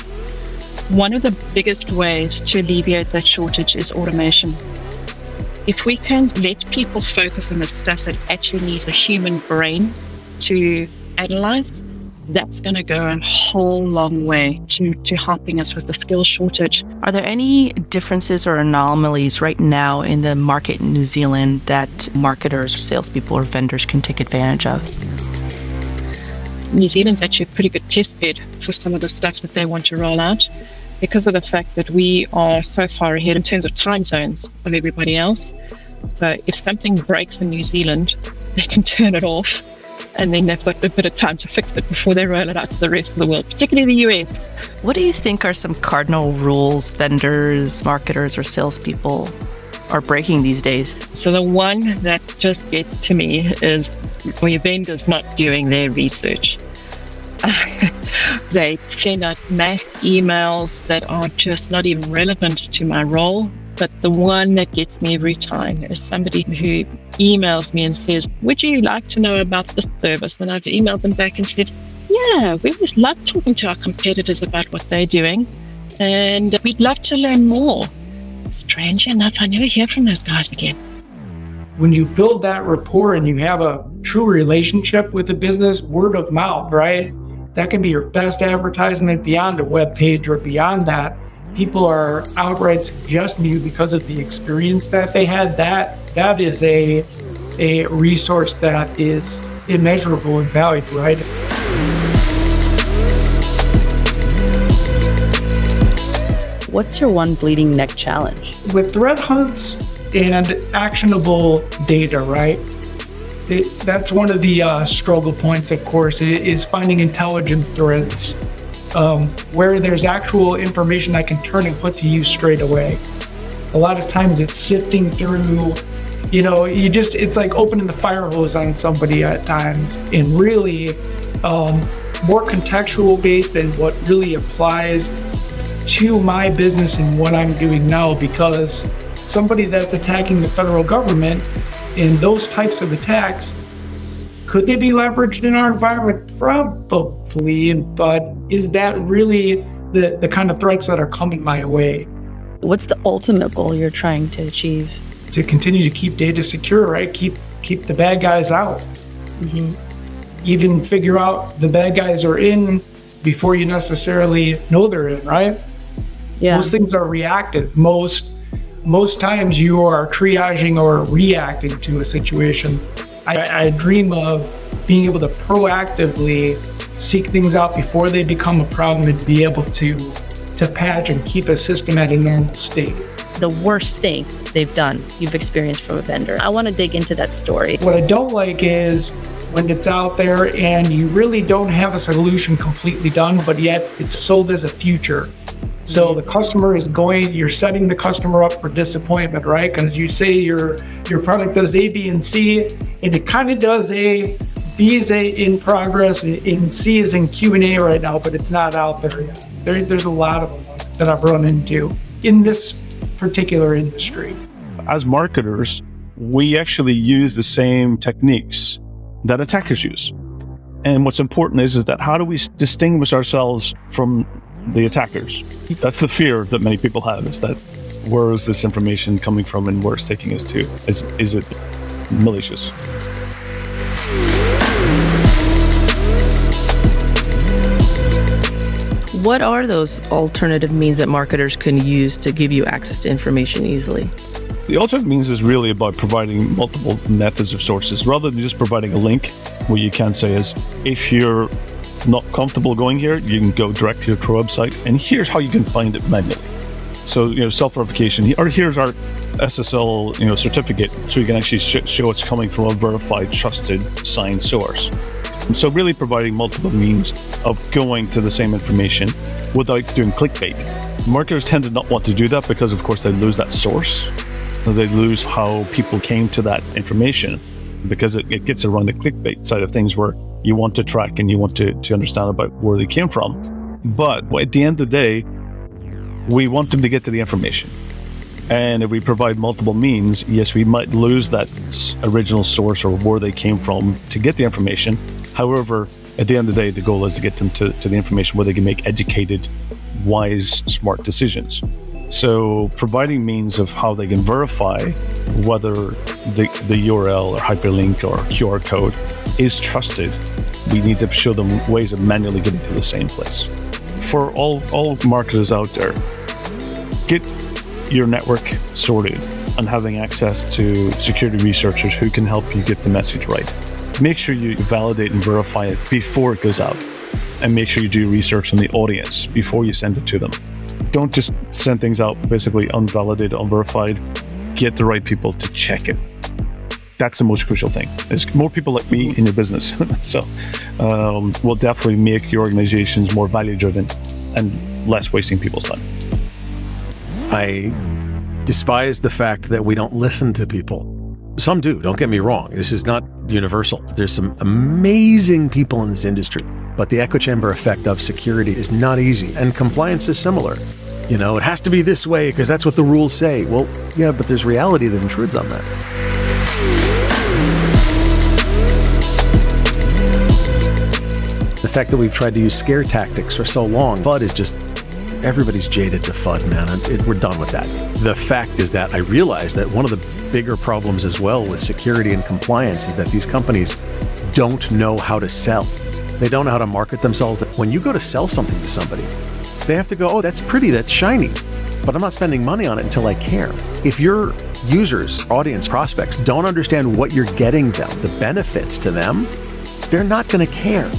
One of the biggest ways to alleviate that shortage is automation. If we can let people focus on the stuff that actually needs a human brain to analyze, that's going to go a whole long way to, to helping us with the skill shortage. Are there any differences or anomalies right now in the market in New Zealand that marketers or salespeople or vendors can take advantage of? New Zealand's actually a pretty good test bed for some of the stuff that they want to roll out because of the fact that we are so far ahead in terms of time zones of everybody else. So if something breaks in New Zealand, they can turn it off and then they've got a bit of time to fix it before they roll it out to the rest of the world, particularly the US. What do you think are some cardinal rules vendors, marketers, or salespeople are breaking these days? So the one that just gets to me is when your vendor's not doing their research. they send out mass emails that are just not even relevant to my role. But the one that gets me every time is somebody who emails me and says, Would you like to know about this service? And I've emailed them back and said, Yeah, we would love talking to our competitors about what they're doing. And we'd love to learn more. Strange enough, I never hear from those guys again. When you build that rapport and you have a true relationship with the business, word of mouth, right? That can be your best advertisement beyond a web page or beyond that people are outright suggesting you because of the experience that they had, that that is a a resource that is immeasurable in value, right? What's your one bleeding neck challenge? With threat hunts and actionable data, right? It, that's one of the uh, struggle points, of course, is finding intelligence threads um, where there's actual information I can turn and put to use straight away. A lot of times it's sifting through, you know, you just, it's like opening the fire hose on somebody at times and really um, more contextual based than what really applies to my business and what I'm doing now because somebody that's attacking the federal government in those types of attacks could they be leveraged in our environment? Probably, but is that really the, the kind of threats that are coming my way? What's the ultimate goal you're trying to achieve? To continue to keep data secure, right? Keep keep the bad guys out. Mm-hmm. Even figure out the bad guys are in before you necessarily know they're in, right? Yeah. Most things are reactive. Most most times you are triaging or reacting to a situation. I, I dream of being able to proactively seek things out before they become a problem and be able to to patch and keep a system at a normal state. The worst thing they've done you've experienced from a vendor. I want to dig into that story. What I don't like is when it's out there and you really don't have a solution completely done, but yet it's sold as a future. So the customer is going, you're setting the customer up for disappointment, right? Because you say your your product does A, B, and C, and it kind of does A, B is A in progress, and C is in Q and A right now, but it's not out there yet. There, there's a lot of them that I've run into in this particular industry. As marketers, we actually use the same techniques that attackers use. And what's important is, is that how do we distinguish ourselves from the attackers. That's the fear that many people have is that where is this information coming from and where it's taking us to? Is, is it malicious? What are those alternative means that marketers can use to give you access to information easily? The alternative means is really about providing multiple methods of sources rather than just providing a link. What you can say is if you're not comfortable going here, you can go direct to your website, and here's how you can find it manually. So you know, self-verification, or here's our SSL you know certificate, so you can actually sh- show it's coming from a verified, trusted, signed source. And so, really providing multiple means of going to the same information without doing clickbait. Marketers tend to not want to do that because, of course, they lose that source. They lose how people came to that information because it, it gets around the clickbait side of things where you want to track and you want to, to understand about where they came from. But at the end of the day, we want them to get to the information. And if we provide multiple means, yes, we might lose that original source or where they came from to get the information. However, at the end of the day, the goal is to get them to, to the information where they can make educated, wise, smart decisions. So providing means of how they can verify whether the, the URL or hyperlink or QR code is trusted, we need to show them ways of manually getting to the same place. For all, all marketers out there, get your network sorted and having access to security researchers who can help you get the message right. Make sure you validate and verify it before it goes out. And make sure you do research on the audience before you send it to them. Don't just send things out basically unvalidated, unverified. Get the right people to check it. That's the most crucial thing. There's more people like me in your business. so um, will definitely make your organizations more value driven and less wasting people's time. I despise the fact that we don't listen to people. Some do, don't get me wrong. This is not universal. There's some amazing people in this industry, but the echo chamber effect of security is not easy, and compliance is similar. You know, it has to be this way because that's what the rules say. Well, yeah, but there's reality that intrudes on that. Fact that we've tried to use scare tactics for so long, FUD is just everybody's jaded to FUD, man. It, we're done with that. The fact is that I realize that one of the bigger problems as well with security and compliance is that these companies don't know how to sell. They don't know how to market themselves. When you go to sell something to somebody, they have to go, oh, that's pretty, that's shiny, but I'm not spending money on it until I care. If your users, audience, prospects don't understand what you're getting them, the benefits to them, they're not going to care.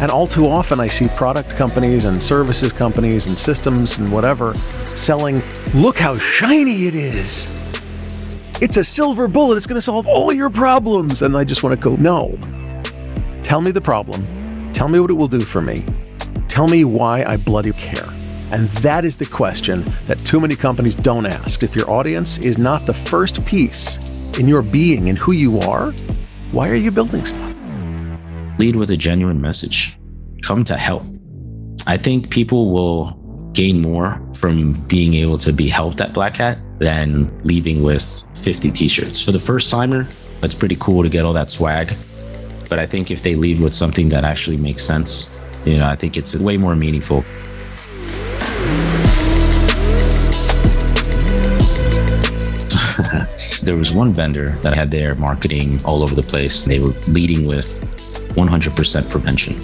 And all too often, I see product companies and services companies and systems and whatever selling, look how shiny it is. It's a silver bullet. It's going to solve all your problems. And I just want to go, no. Tell me the problem. Tell me what it will do for me. Tell me why I bloody care. And that is the question that too many companies don't ask. If your audience is not the first piece in your being and who you are, why are you building stuff? Lead with a genuine message. Come to help. I think people will gain more from being able to be helped at Black Hat than leaving with 50 t shirts. For the first timer, it's pretty cool to get all that swag. But I think if they leave with something that actually makes sense, you know, I think it's way more meaningful. there was one vendor that had their marketing all over the place. They were leading with 100% prevention.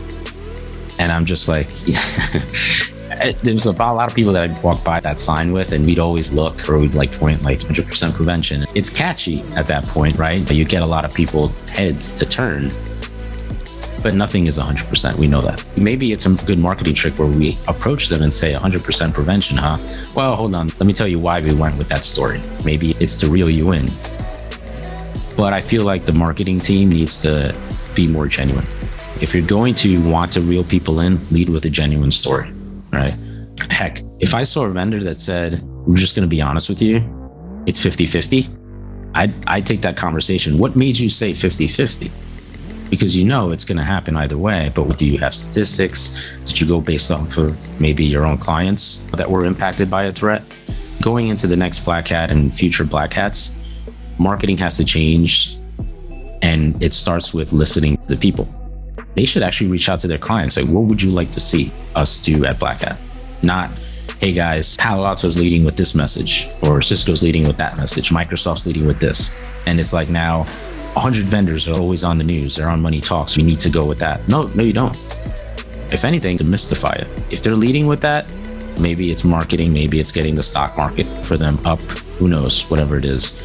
And I'm just like, there's a lot of people that I'd walk by that sign with, and we'd always look or we'd like point like 100% prevention. It's catchy at that point, right? You get a lot of people's heads to turn. But nothing is 100%. We know that. Maybe it's a good marketing trick where we approach them and say 100% prevention, huh? Well, hold on. Let me tell you why we went with that story. Maybe it's to reel you in. But I feel like the marketing team needs to be more genuine. If you're going to want to reel people in, lead with a genuine story, right? Heck, if I saw a vendor that said, we're just going to be honest with you, it's 50 50, I'd, I'd take that conversation. What made you say 50 50? Because you know it's going to happen either way, but do you have statistics? Did you go based off of maybe your own clients that were impacted by a threat? Going into the next Black Hat and future Black Hats, marketing has to change and it starts with listening to the people. They should actually reach out to their clients. Like, what would you like to see us do at Black Hat? Not, hey guys, Palo Alto's leading with this message, or Cisco's leading with that message, Microsoft's leading with this. And it's like now 100 vendors are always on the news. They're on Money Talks. We need to go with that. No, no, you don't. If anything, to mystify it. If they're leading with that, maybe it's marketing, maybe it's getting the stock market for them up. Who knows? Whatever it is.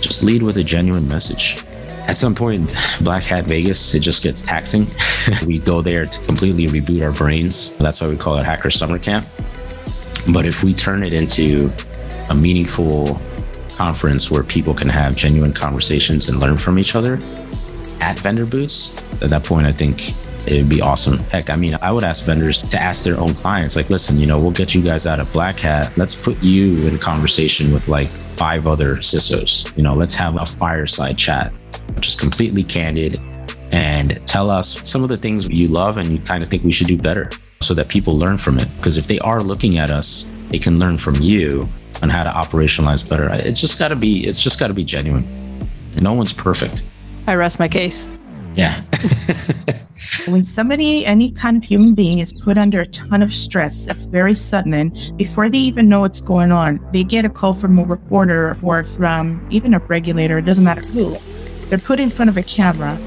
Just lead with a genuine message at some point, Black Hat Vegas, it just gets taxing. we go there to completely reboot our brains. That's why we call it Hacker Summer Camp. But if we turn it into a meaningful conference where people can have genuine conversations and learn from each other at vendor booths, at that point, I think it'd be awesome. Heck, I mean, I would ask vendors to ask their own clients, like, listen, you know, we'll get you guys out of Black Hat. Let's put you in conversation with like five other CISOs. You know, let's have a fireside chat just completely candid. and tell us some of the things you love and you kind of think we should do better so that people learn from it. Because if they are looking at us, they can learn from you on how to operationalize better. It's just got to be, it's just got to be genuine. And no one's perfect. I rest my case. Yeah. when somebody, any kind of human being, is put under a ton of stress, that's very sudden, and before they even know what's going on, they get a call from a reporter or from even a regulator, it doesn't matter who. They're put in front of a camera.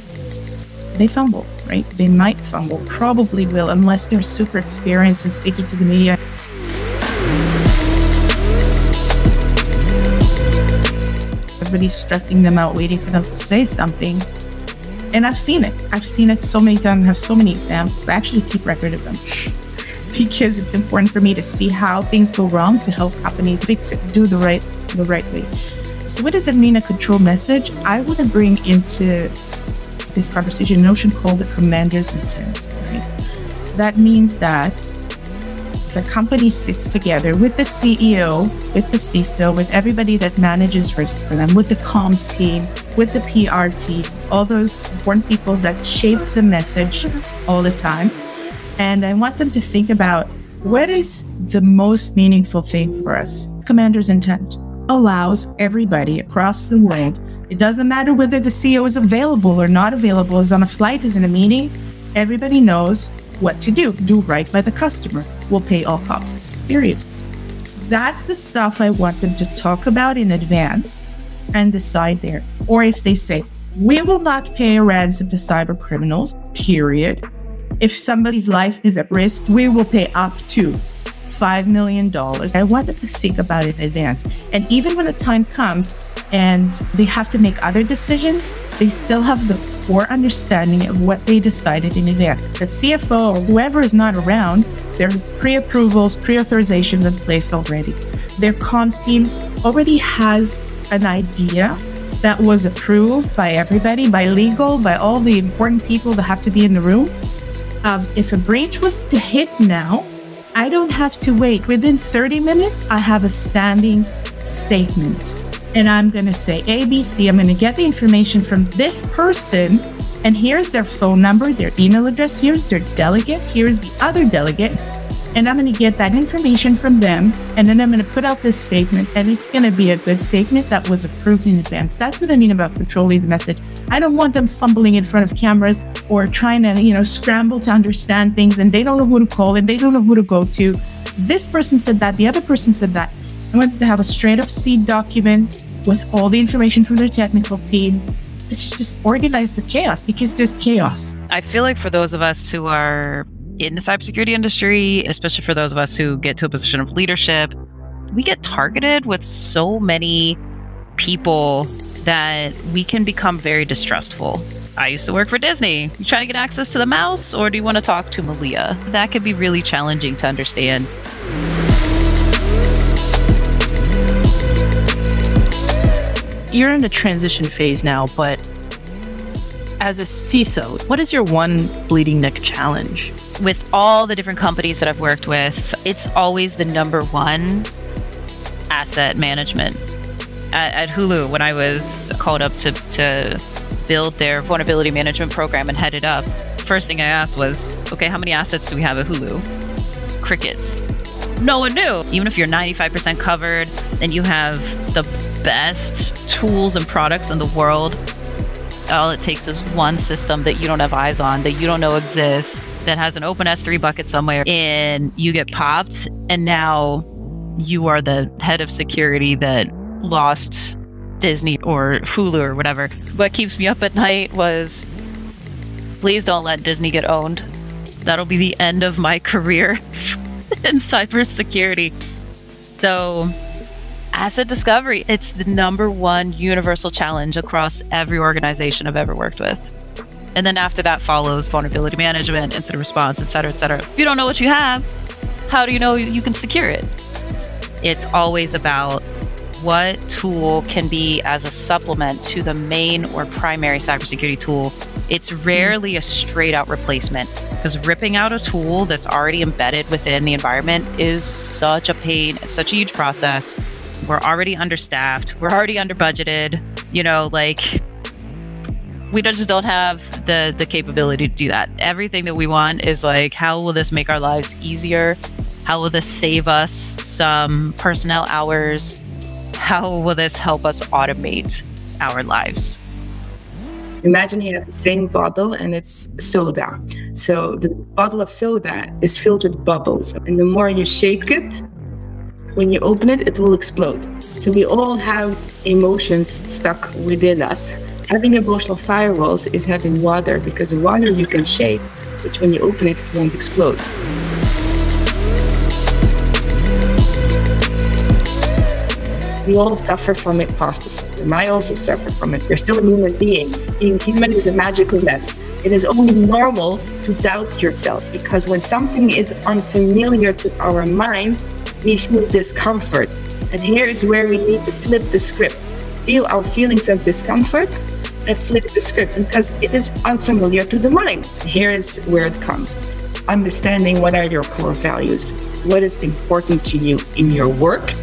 They fumble, right? They might fumble, probably will, unless they're super experienced and speaking to the media. Everybody's stressing them out, waiting for them to say something. And I've seen it. I've seen it so many times. I have so many examples. I actually keep record of them because it's important for me to see how things go wrong to help companies fix it, do the right the right way. So what does it mean a control message? I want to bring into this conversation a notion called the commander's intent. That means that the company sits together with the CEO, with the CISO, with everybody that manages risk for them, with the comms team, with the PR team, all those important people that shape the message all the time. And I want them to think about what is the most meaningful thing for us? Commander's intent allows everybody across the world, it doesn't matter whether the CEO is available or not available, is on a flight, is in a meeting, everybody knows what to do. Do right by the customer. We'll pay all costs, period. That's the stuff I want them to talk about in advance and decide there. Or if they say, we will not pay a ransom to cyber criminals, period. If somebody's life is at risk, we will pay up to $5 million. I want them to think about it in advance. And even when the time comes and they have to make other decisions, they still have the core understanding of what they decided in advance. The CFO or whoever is not around, there are pre approvals, pre authorizations in place already. Their comms team already has an idea that was approved by everybody, by legal, by all the important people that have to be in the room. Of if a breach was to hit now, I don't have to wait. Within 30 minutes, I have a standing statement. And I'm going to say ABC. I'm going to get the information from this person. And here's their phone number, their email address. Here's their delegate. Here's the other delegate. And I'm going to get that information from them. And then I'm going to put out this statement. And it's going to be a good statement that was approved in advance. That's what I mean about controlling the message. I don't want them fumbling in front of cameras or trying to, you know, scramble to understand things and they don't know who to call and they don't know who to go to. This person said that, the other person said that. I want to have a straight up seed document with all the information from their technical team. It's just organize the chaos because there's chaos. I feel like for those of us who are in the cybersecurity industry, especially for those of us who get to a position of leadership, we get targeted with so many people that we can become very distrustful. I used to work for Disney. You trying to get access to the mouse, or do you want to talk to Malia? That could be really challenging to understand. You're in a transition phase now, but as a CISO, what is your one bleeding neck challenge? With all the different companies that I've worked with, it's always the number one asset management. At, at Hulu, when I was called up to, to build their vulnerability management program and head it up, first thing I asked was, okay, how many assets do we have at Hulu? Crickets. No one knew. Even if you're 95% covered and you have the best tools and products in the world, all it takes is one system that you don't have eyes on, that you don't know exists, that has an open S3 bucket somewhere, and you get popped, and now you are the head of security that lost Disney or Hulu or whatever. What keeps me up at night was please don't let Disney get owned. That'll be the end of my career in cybersecurity. So, asset discovery, it's the number one universal challenge across every organization I've ever worked with. And then after that follows vulnerability management, incident response, et cetera, et cetera. If you don't know what you have, how do you know you can secure it? It's always about what tool can be as a supplement to the main or primary cybersecurity tool. It's hmm. rarely a straight out replacement because ripping out a tool that's already embedded within the environment is such a pain, it's such a huge process. We're already understaffed, we're already under budgeted, you know, like we just don't have the the capability to do that. Everything that we want is like, how will this make our lives easier? How will this save us some personnel hours? How will this help us automate our lives? Imagine you have the same bottle and it's soda. So the bottle of soda is filled with bubbles. And the more you shake it, when you open it, it will explode. So we all have emotions stuck within us. Having emotional firewalls is having water because water you can shape, which when you open it, it won't explode. We all suffer from syndrome. I also suffer from it. You're still a human being. Being human is a magical mess. It is only normal to doubt yourself because when something is unfamiliar to our mind, we feel discomfort. And here is where we need to flip the script. Feel our feelings of discomfort and flip the script because it is unfamiliar to the mind. Here is where it comes. Understanding what are your core values, what is important to you in your work,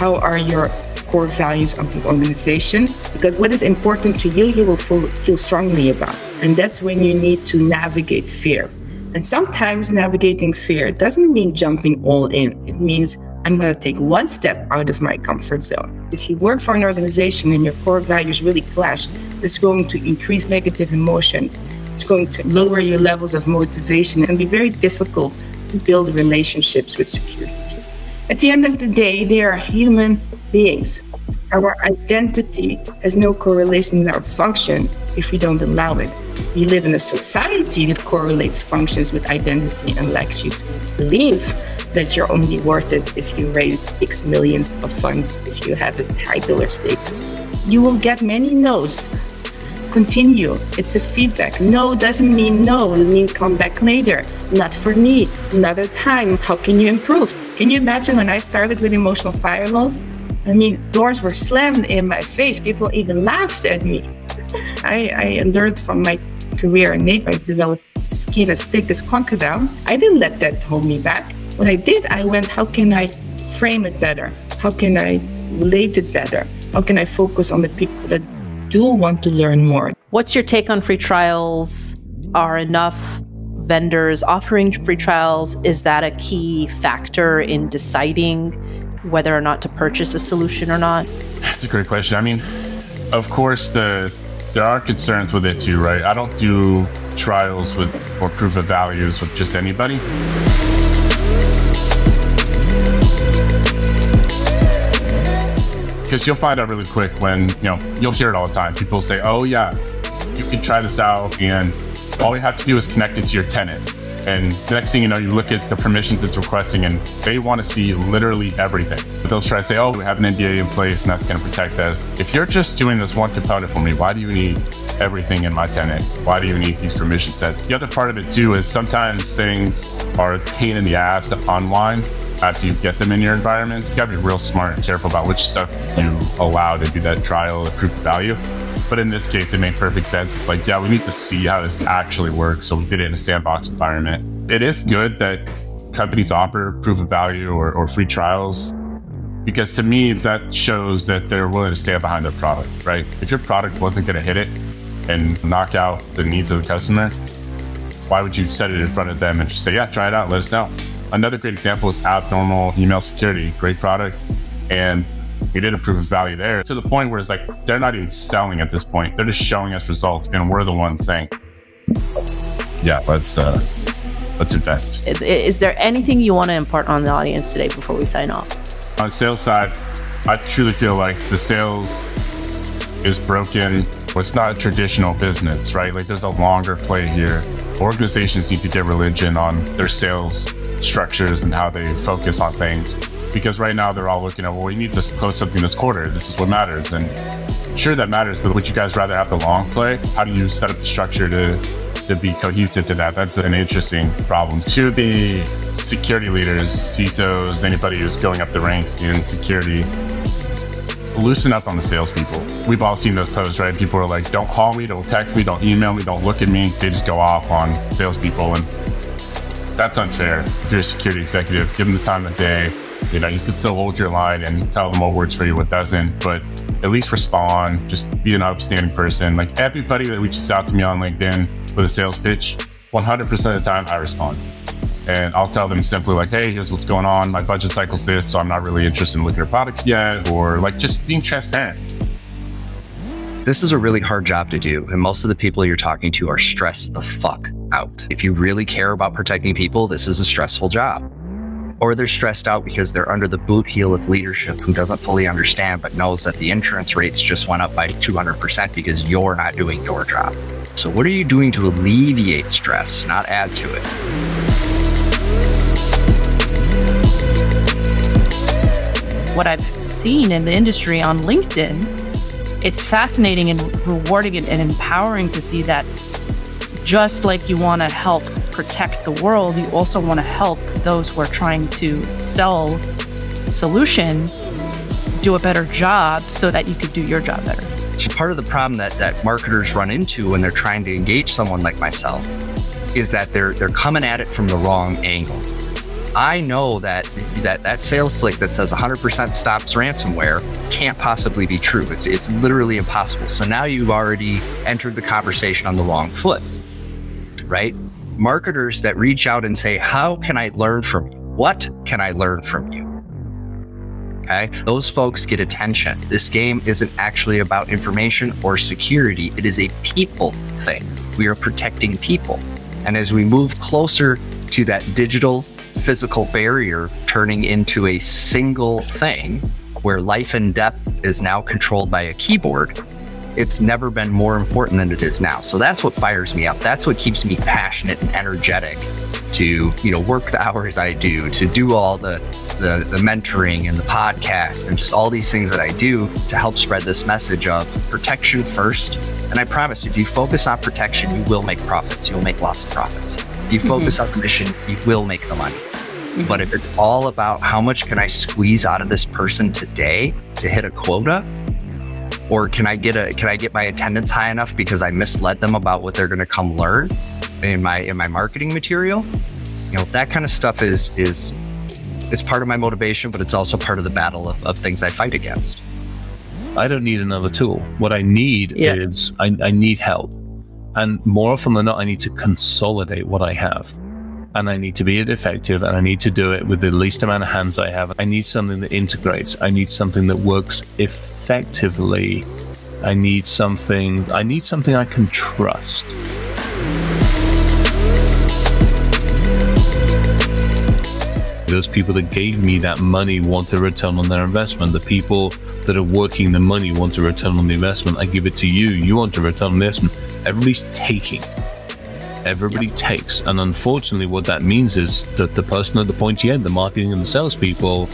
how are your core values of the organization? Because what is important to you, you will feel, feel strongly about. And that's when you need to navigate fear. And sometimes navigating fear doesn't mean jumping all in. It means I'm going to take one step out of my comfort zone. If you work for an organization and your core values really clash, it's going to increase negative emotions. It's going to lower your levels of motivation and be very difficult to build relationships with security. At the end of the day, they are human beings. Our identity has no correlation with our function if we don't allow it. We live in a society that correlates functions with identity and likes you to believe that you're only worth it if you raise X millions of funds, if you have a title or status. You will get many no's. Continue. It's a feedback. No doesn't mean no. It means come back later. Not for me. Another time. How can you improve? Can you imagine when I started with emotional firewalls? I mean, doors were slammed in my face. People even laughed at me. I, I learned from my career in NATO. I developed skin as thick as crocodile. I didn't let that hold me back. What I did, I went, how can I frame it better? How can I relate it better? How can I focus on the people that do want to learn more? What's your take on free trials? Are enough vendors offering free trials? Is that a key factor in deciding whether or not to purchase a solution or not? That's a great question. I mean, of course, the there are concerns with it too, right? I don't do trials with or proof of values with just anybody. because you'll find out really quick when you know you'll hear it all the time. People say, "Oh yeah, you can try this out," and all you have to do is connect it to your tenant. And the next thing you know, you look at the permissions it's requesting, and they want to see literally everything. But they'll try to say, "Oh, we have an NDA in place, and that's going to protect us." If you're just doing this one component for me, why do you need everything in my tenant? Why do you need these permission sets? The other part of it too is sometimes things are a pain in the ass to unwind after you get them in your environments. You gotta be real smart and careful about which stuff you allow to do that trial of proof of value. But in this case, it made perfect sense. Like, yeah, we need to see how this actually works. So we did it in a sandbox environment. It is good that companies offer proof of value or, or free trials because to me, that shows that they're willing to stand behind their product, right? If your product wasn't going to hit it and knock out the needs of the customer, why would you set it in front of them and just say, yeah, try it out, let us know? Another great example is Abnormal Email Security, great product. And we did a proof of value there to the point where it's like they're not even selling at this point. They're just showing us results, and we're the ones saying, "Yeah, let's uh, let's invest." Is there anything you want to impart on the audience today before we sign off? On the sales side, I truly feel like the sales is broken. It's not a traditional business, right? Like there's a longer play here. Organizations need to get religion on their sales structures and how they focus on things. Because right now they're all looking at, well, we need to close something this quarter. This is what matters. And sure, that matters, but would you guys rather have the long play? How do you set up the structure to to be cohesive to that? That's an interesting problem. To the security leaders, CISOs, anybody who's going up the ranks in security, loosen up on the salespeople. We've all seen those posts, right? People are like, don't call me, don't text me, don't email me, don't look at me. They just go off on salespeople. And that's unfair. If you're a security executive, give them the time of day. You know, you can still hold your line and tell them what works for you, what doesn't. But at least respond, just be an outstanding person. Like everybody that reaches out to me on LinkedIn with a sales pitch, 100% of the time I respond. And I'll tell them simply like, hey, here's what's going on. My budget cycle's this, so I'm not really interested in looking at products yet, or like just being transparent. This is a really hard job to do, and most of the people you're talking to are stressed the fuck out. If you really care about protecting people, this is a stressful job. Or they're stressed out because they're under the boot heel of leadership who doesn't fully understand but knows that the insurance rates just went up by 200% because you're not doing your job. So, what are you doing to alleviate stress, not add to it? What I've seen in the industry on LinkedIn it's fascinating and rewarding and, empowering to see that just like you want to help protect the world, you also want to help those who are trying to sell solutions do a better job so that you could do your job better. It's Part of the problem that, that marketers run into when they're trying to engage someone like myself is that they're they're coming at it from the wrong angle. I know that that that sales slick that says 100% stops ransomware can't possibly be true. It's it's literally impossible. So now you've already entered the conversation on the wrong foot. Right? Marketers that reach out and say, "How can I learn from you? What can I learn from you?" Okay? Those folks get attention. This game isn't actually about information or security. It is a people thing. We are protecting people. And as we move closer to that digital physical barrier turning into a single thing where life and death is now controlled by a keyboard, it's never been more important than it is now. So that's what fires me up. That's what keeps me passionate and energetic to, you know, work the hours I do, to do all the the, the mentoring and the podcast and just all these things that I do to help spread this message of protection first. And I promise if you focus on protection, you will make profits. You'll make lots of profits. If you focus mm-hmm. on commission, you will make the money. But if it's all about how much can I squeeze out of this person today to hit a quota, or can I get a can I get my attendance high enough because I misled them about what they're going to come learn in my in my marketing material? You know that kind of stuff is is it's part of my motivation, but it's also part of the battle of, of things I fight against. I don't need another tool. What I need yeah. is I, I need help, and more often than not, I need to consolidate what I have and I need to be effective and I need to do it with the least amount of hands I have. I need something that integrates. I need something that works effectively. I need something I need something I can trust. Those people that gave me that money want a return on their investment. The people that are working the money want a return on the investment. I give it to you. You want a return on the investment. Everybody's taking. Everybody yep. takes. And unfortunately, what that means is that the person at the pointy end, the marketing and the salespeople,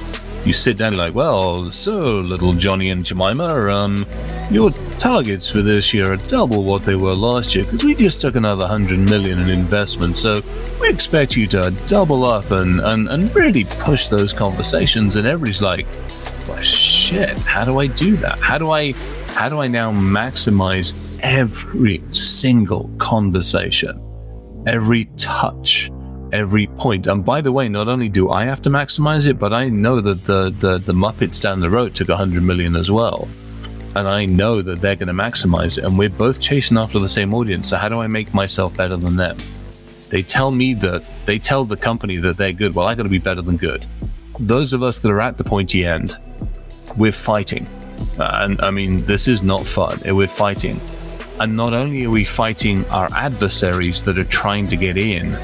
you sit down like, well, so little Johnny and Jemima, um, your targets for this year are double what they were last year because we just took another hundred million in investment. So we expect you to double up and, and, and really push those conversations. And everybody's like, well, shit, how do I do that? How do I how do I now maximize every single conversation? Every touch, every point. And by the way, not only do I have to maximize it, but I know that the the, the Muppets down the road took 100 million as well. And I know that they're going to maximize it. And we're both chasing after the same audience. So how do I make myself better than them? They tell me that they tell the company that they're good. Well, I got to be better than good. Those of us that are at the pointy end, we're fighting. And I mean, this is not fun. We're fighting. And not only are we fighting our adversaries that are trying to get in,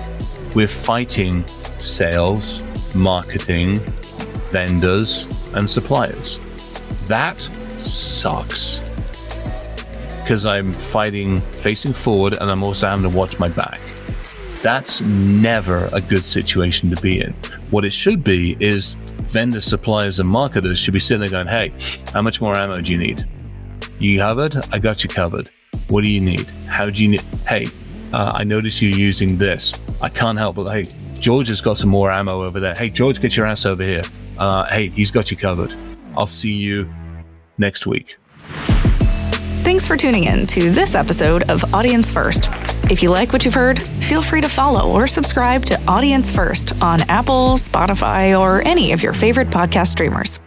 we're fighting sales, marketing, vendors, and suppliers. That sucks. Because I'm fighting facing forward and I'm also having to watch my back. That's never a good situation to be in. What it should be is vendors, suppliers, and marketers should be sitting there going, hey, how much more ammo do you need? You covered? I got you covered. What do you need? How do you need? Hey, uh, I notice you using this. I can't help but hey, George has got some more ammo over there. Hey, George, get your ass over here. Uh, hey, he's got you covered. I'll see you next week. Thanks for tuning in to this episode of Audience First. If you like what you've heard, feel free to follow or subscribe to Audience First on Apple, Spotify, or any of your favorite podcast streamers.